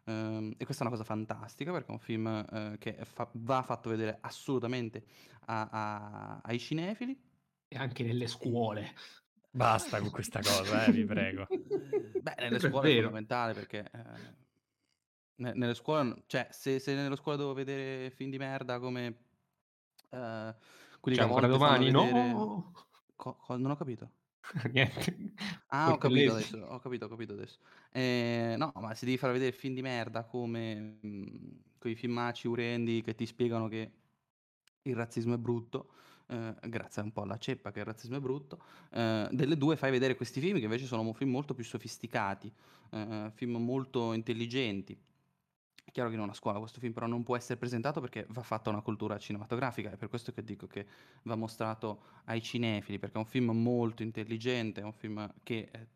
Speaker 3: Ehm, e questa è una cosa fantastica perché è un film eh, che fa- va fatto vedere assolutamente a- a- ai cinefili.
Speaker 1: E anche nelle scuole.
Speaker 2: Basta con questa cosa, eh, vi prego.
Speaker 3: Eh, Beh, nelle
Speaker 1: è
Speaker 3: scuole è
Speaker 1: vero.
Speaker 3: fondamentale perché eh, Ne nelle scuole cioè se se nelle scuole devo vedere film di merda come, ehm, quelli che a
Speaker 1: ancora domani?
Speaker 3: vedere
Speaker 1: No!
Speaker 3: co co non ho capito.
Speaker 1: Niente,
Speaker 3: Ah, ho capito adesso, ho capito, ho capito adesso. Ehm, no, ma se devi far vedere film di merda come, mhmm, quei filmacci urendi che ti spiegano che il razzismo è brutto, ehm, grazie un po' alla ceppa che il razzismo è brutto, ehm, delle 2 fai vedere questi film che invece sono film molto più sofisticati, ehm, film molto intelligenti. È chiaro che in una scuola questo film però non può essere presentato perché va fatta una cultura cinematografica, è per questo che dico che va mostrato ai cinefili, perché è un film molto intelligente, è un film che, ehm,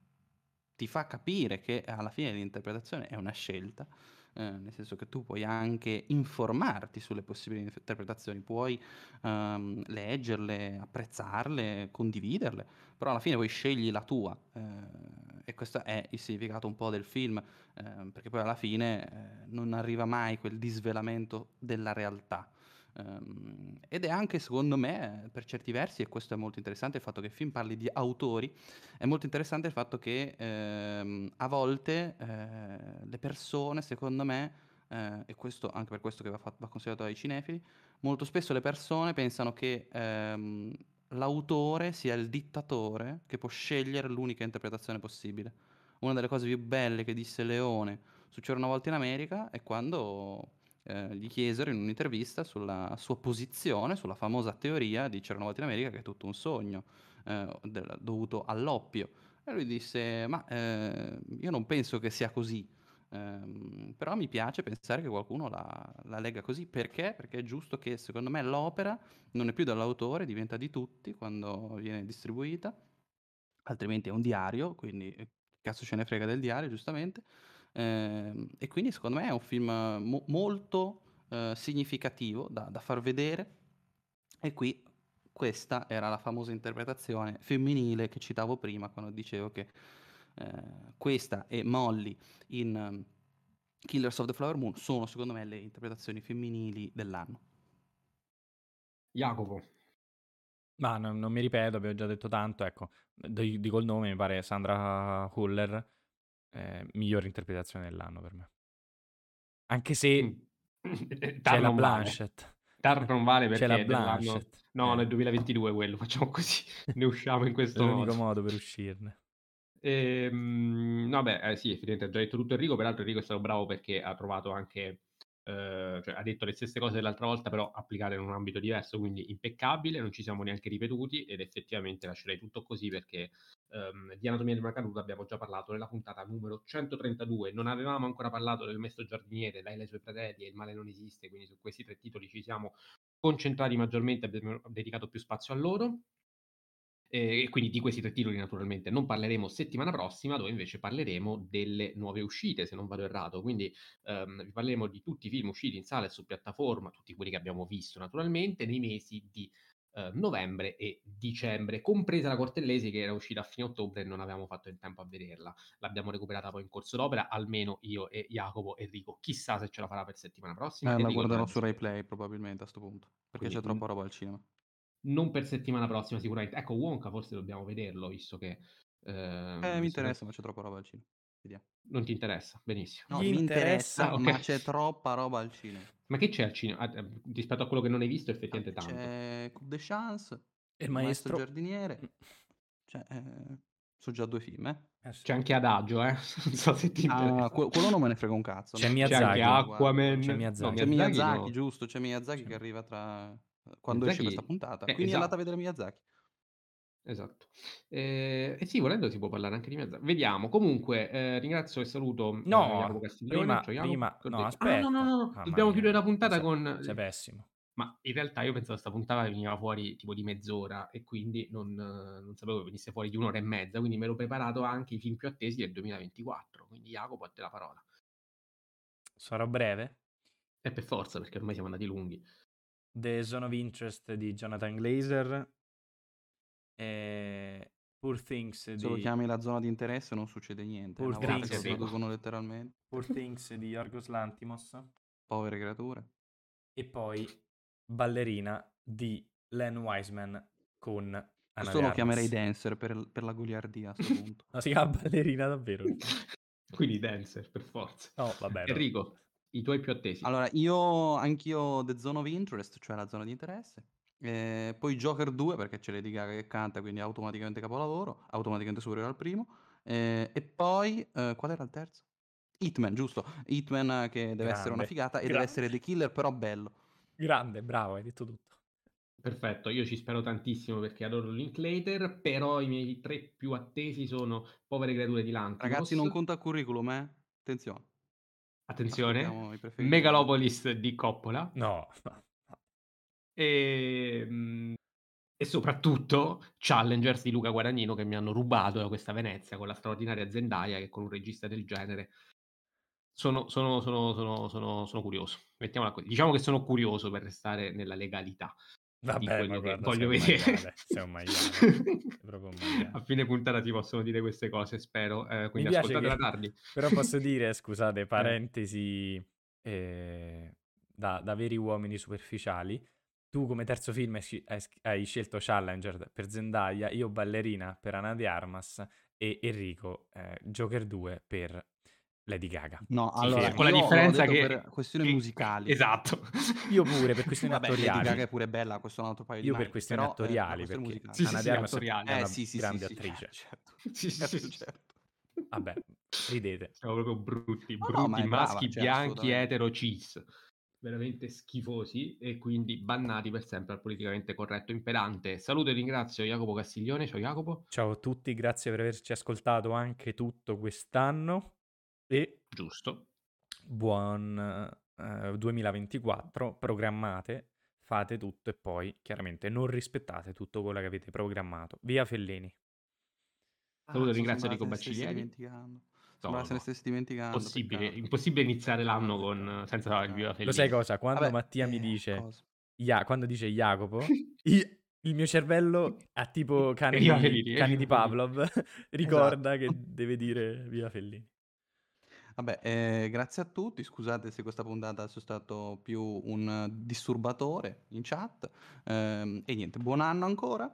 Speaker 3: ti fa capire che alla fine l'interpretazione è una scelta, ehm, nel senso che tu puoi anche informarti sulle possibili interpretazioni, puoi, ehm, leggerle, apprezzarle, condividerle, però alla fine poi scegli la tua, ehm, e questo è il significato un po' del film, ehm, perché poi alla fine, ehm, non arriva mai quel disvelamento della realtà. Ehm, ed è anche secondo me, per certi versi, e questo è molto interessante, il fatto che il film parli di autori, è molto interessante il fatto che, ehm, a volte, ehm, le persone secondo me, ehm, e questo anche per questo che va fa va considerato dai cinefili, molto spesso le persone pensano che, ehm, l'autore sia il dittatore che può scegliere l'unica interpretazione possibile. Una delle cose più belle che disse Leone su una volta in America è quando, ehm, gli chiesero in un'intervista sulla sua posizione, sulla famosa teoria di volta in America che è tutto un sogno, ehm, del dovuto all'oppio. E lui disse: "Ma, ehm, io non penso che sia così, ehm, però mi piace pensare che qualcuno la la legga così." Perché? Perché è giusto che secondo me l'opera non è più dell'autore, diventa di tutti quando viene distribuita, altrimenti è un diario, quindi, ehm, cazzo ce ne frega del diario, giustamente. Ehm, e quindi secondo me è un film mo molto, ehm, significativo da da far vedere e qui questa era la famosa interpretazione femminile che citavo prima quando dicevo che, ehm, questa e Molly in Killers of the Flower Moon sono secondo me le interpretazioni femminili dell'anno.
Speaker 1: Jacopo.
Speaker 2: Ma non non mi ripeto, abbiamo già detto tanto, ecco, di dico il nome, mi pare Sandra Hüller, ehm, migliore interpretazione dell'anno per me. Anche se c'è la
Speaker 1: vale.
Speaker 2: Blanchett.
Speaker 1: Tar non vale
Speaker 2: C'è la
Speaker 1: perché è dell'anno
Speaker 2: Blanchett,
Speaker 1: no,
Speaker 2: eh.
Speaker 1: nel 2022 quello, facciamo così, ne usciamo in
Speaker 2: È
Speaker 1: questo
Speaker 2: l'unico
Speaker 1: modo.
Speaker 2: modo per uscirne.
Speaker 1: Ehm, no beh, eh sì, effettivamente ha già detto tutto Enrico, peraltro Enrico è stato bravo perché ha trovato anche ehm, cioè ha detto le stesse cose dell'altra volta, però applicate in un ambito diverso, quindi impeccabile, non ci siamo neanche ripetuti ed effettivamente lascerei tutto così perché, ehm, di Anatomia di una caduta abbiamo già parlato nella puntata numero 132. Non avevamo ancora parlato del Maestro giardiniere, Lei, e i suoi fratelli e Il male non esiste, quindi su questi 3 titoli ci siamo concentrati maggiormente, abbiamo dedicato più spazio a loro. Ehm, e quindi di questi 3 titoli naturalmente non parleremo settimana prossima, dove invece parleremo delle nuove uscite, se non vado errato. Quindi, ehm, vi parleremo di tutti i film usciti in sala e su piattaforma, tutti quelli che abbiamo visto naturalmente, nei mesi di, ehm, novembre e dicembre, compresa la Cortellesi che era uscita a fine ottobre e non avevamo fatto in tempo a vederla. L'abbiamo recuperata poi in corso d'opera, almeno io e Jacopo. Enrico chissà se ce la farà per settimana prossima.
Speaker 3: Eh, la guarderò su Rai Play probabilmente a 'sto punto, perché
Speaker 1: Quindi,
Speaker 3: c'è troppa roba al cinema.
Speaker 1: Non per settimana prossima sicuramente. Ecco, Wonka forse dobbiamo vederlo, visto che, ehm,
Speaker 3: Eh, mi
Speaker 1: visto che
Speaker 3: interessa, ma c'è troppa roba al cinema. Vediamo.
Speaker 1: Non ti interessa, benissimo.
Speaker 3: No, mi
Speaker 2: interessa
Speaker 3: interessa,
Speaker 1: Ah,
Speaker 3: ma
Speaker 1: okay.
Speaker 3: c'è troppa roba al cinema.
Speaker 1: Ma che c'è al cinema? Ah, ehm, rispetto a quello che non hai visto effettivamente
Speaker 3: Vabbè,
Speaker 1: tanto.
Speaker 3: c'è Coup de Chance,
Speaker 2: E il
Speaker 3: maestro
Speaker 2: maestro?
Speaker 3: giardiniere,
Speaker 2: Mh.
Speaker 3: cioè, ehm, so' già 2 film, eh.
Speaker 2: Eh.
Speaker 1: C'è anche Adagio, eh, non so se ti
Speaker 3: Ah,
Speaker 1: interessa.
Speaker 3: que quello non me ne frega un cazzo.
Speaker 2: C'è
Speaker 3: non
Speaker 1: C'è anche
Speaker 2: Miyazaki.
Speaker 1: Aquaman.
Speaker 2: C'è
Speaker 1: No,
Speaker 2: Miyazaki.
Speaker 3: C'è
Speaker 1: Miyazaki
Speaker 3: Miyazaki,
Speaker 1: no.
Speaker 3: giusto, c'è Miyazaki
Speaker 2: C'è
Speaker 3: che arriva tra quando esce questa
Speaker 1: Miyazaki
Speaker 3: puntata.
Speaker 1: eh,
Speaker 3: Quindi andate a
Speaker 1: esatto.
Speaker 3: vedere Miyazaki.
Speaker 1: Esatto. Ehm, e sì, volendo si può parlare anche di Miyaza vediamo. Comunque, ehm, ringrazio e saluto, Jacopo
Speaker 2: No,
Speaker 1: Castiglione.
Speaker 2: prima prima
Speaker 1: che ho
Speaker 2: no,
Speaker 1: detto? Ah, no, no,
Speaker 2: aspetta.
Speaker 1: no, no,
Speaker 2: Mamma
Speaker 1: dobbiamo chiudere la puntata
Speaker 2: sei
Speaker 1: con
Speaker 2: sei pessimo.
Speaker 1: ma in realtà io pensavo 'sta puntata veniva fuori tipo di mezz'ora e quindi non non sapevo che venisse fuori di 1 ora e mezza, quindi m'ero preparato anche i film più attesi del 2024. Quindi Jacopo, a te la parola.
Speaker 2: Sarò breve.
Speaker 1: Eh, per forza, perché ormai siamo andati lunghi.
Speaker 2: The Zone of Interest di Jonathan Glazer. Ehm, Poor Things
Speaker 3: Se lo
Speaker 2: di
Speaker 3: chiami la zona di interesse non succede niente.
Speaker 2: Poor Things
Speaker 3: traducono letteralmente.
Speaker 2: Poor Things di Yorgos Lanthimos.
Speaker 3: Povere creature.
Speaker 2: E poi Ballerina di Len Wiseman con Ana
Speaker 3: Questo lo chiamerei dancer per per la goliardia a 'sto punto.
Speaker 2: No, si chiama Ballerina davvero?
Speaker 1: Quindi Dancer, per forza.
Speaker 2: No, vabbè, no.
Speaker 1: Enrico. I tuoi più attesi.
Speaker 3: Allora, io anch'io The Zone of Interest, cioè la zona di interesse. Eh, poi Joker 2 perché c'è Lady Gaga che canta, quindi automaticamente capolavoro, automaticamente superiore al primo. Eh, e poi, eh, qual era il terzo? Hitman, giusto. Hitman che deve essere una
Speaker 2: Grande,
Speaker 3: figata e deve
Speaker 2: grande.
Speaker 3: essere The Killer, però bello.
Speaker 2: Grande, bravo, hai detto tutto.
Speaker 1: Perfetto, io ci spero tantissimo perché adoro Linklater, però i miei tre più attesi sono Povere creature di Lantimos.
Speaker 3: Ragazzi, non conta il curriculum, eh? Attenzione.
Speaker 1: Attenzione. Megalopolis di Coppola
Speaker 2: No,
Speaker 1: e, mm, e soprattutto Challengers di Luca Guadagnino che mi hanno rubato da questa Venezia con la straordinaria Zendaya che con un regista del genere sono, sono, sono, sono, sono, sono curioso. Mettiamola così. Diciamo che sono curioso per restare nella legalità
Speaker 2: Vabbè, ma guarda,
Speaker 1: voglio
Speaker 2: sei
Speaker 1: vedere.
Speaker 2: maiale, sei un maiale, proprio un maiale.
Speaker 1: A fine puntata ti possono dire queste cose, spero. Eh, quindi ascoltatela
Speaker 2: che,
Speaker 1: tardi.
Speaker 2: però posso dire, scusate,
Speaker 1: Eh.
Speaker 2: parentesi eh, da, da veri uomini superficiali, tu come terzo film hai, hai sc- hai scelto Challenger per Zendaya, io Ballerina per Ana de Armas e Enrico eh, Joker 2 per Lady Gaga.
Speaker 3: No,
Speaker 2: Sì,
Speaker 3: allora,
Speaker 2: fermo.
Speaker 1: con la differenza che,
Speaker 3: per questioni
Speaker 1: che-
Speaker 3: musicali.
Speaker 1: Esatto.
Speaker 2: Io pure per questioni
Speaker 3: Vabbè, Lady
Speaker 2: attoriali.
Speaker 3: Gaga è pure bella, questo è un altro paio di
Speaker 2: Io per
Speaker 3: maniche,
Speaker 2: questioni
Speaker 3: però, eh, per
Speaker 2: attoriali,
Speaker 3: questioni
Speaker 2: perché
Speaker 3: musicali.
Speaker 1: Sì, sì,
Speaker 2: Ana
Speaker 1: sì, attoriali.
Speaker 2: è una
Speaker 3: Eh sì, sì,
Speaker 2: grande
Speaker 3: sì, sì,
Speaker 2: attrice.
Speaker 3: certo.
Speaker 1: Sì, sì,
Speaker 3: Certo,
Speaker 1: sì.
Speaker 3: certo.
Speaker 2: Vabbè, ridete.
Speaker 1: Siamo proprio brutti,
Speaker 3: No, no,
Speaker 1: brutti,
Speaker 3: ma è brava,
Speaker 1: maschi
Speaker 3: cioè,
Speaker 1: bianchi, etero, cis. Veramente schifosi e quindi bannati per sempre al politicamente corretto impedante. Saluto e ringrazio Jacopo Castiglione. Ciao Jacopo.
Speaker 2: Ciao a tutti, grazie per averci ascoltato anche tutto quest'anno e
Speaker 1: Giusto.
Speaker 2: buon eh, 2024. Programmate, fate tutto e poi chiaramente non rispettate tutto quello che avete programmato. Via Fellini.
Speaker 1: Saluto e
Speaker 3: Cazzo,
Speaker 1: ringrazio Enrico
Speaker 3: se ne stessi
Speaker 1: Bacciglieri.
Speaker 3: dimenticando.
Speaker 1: No,
Speaker 3: Sembra se ne
Speaker 1: no.
Speaker 3: stessi dimenticando.
Speaker 1: Impossibile,
Speaker 3: peccato.
Speaker 1: impossibile iniziare l'anno con, senza il
Speaker 3: peccato.
Speaker 1: Viva
Speaker 2: Lo
Speaker 1: Fellini.
Speaker 2: sai cosa? Quando
Speaker 3: Vabbè,
Speaker 2: Mattia mi
Speaker 3: eh,
Speaker 2: dice,
Speaker 3: cosa?
Speaker 2: Ja- quando dice Jacopo, i- il mio cervello ha tipo cani
Speaker 1: Viva
Speaker 2: di,
Speaker 1: Fellini,
Speaker 2: cani di
Speaker 1: Viva
Speaker 2: Pavlov, ricorda che
Speaker 3: Esatto.
Speaker 2: deve dire Via Fellini.
Speaker 3: Vabbè, eh, grazie a tutti. Scusate se questa puntata sono stato più un disturbatore in chat. Ehm, e niente, buon anno ancora.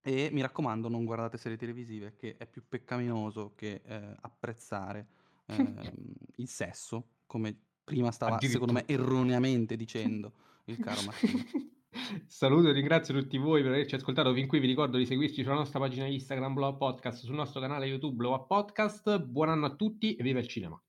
Speaker 3: E mi raccomando, non guardate serie televisive, che è più peccaminoso che eh, apprezzare ehm, il sesso, come prima stava, secondo me, erroneamente dicendo il caro Martino.
Speaker 1: Saluto e ringrazio tutti voi per averci ascoltato fin qui. Vi ricordo di seguirci sulla nostra pagina Instagram Blog Podcast, sul nostro canale YouTube Blog Podcast. Buon anno a tutti e viva il cinema!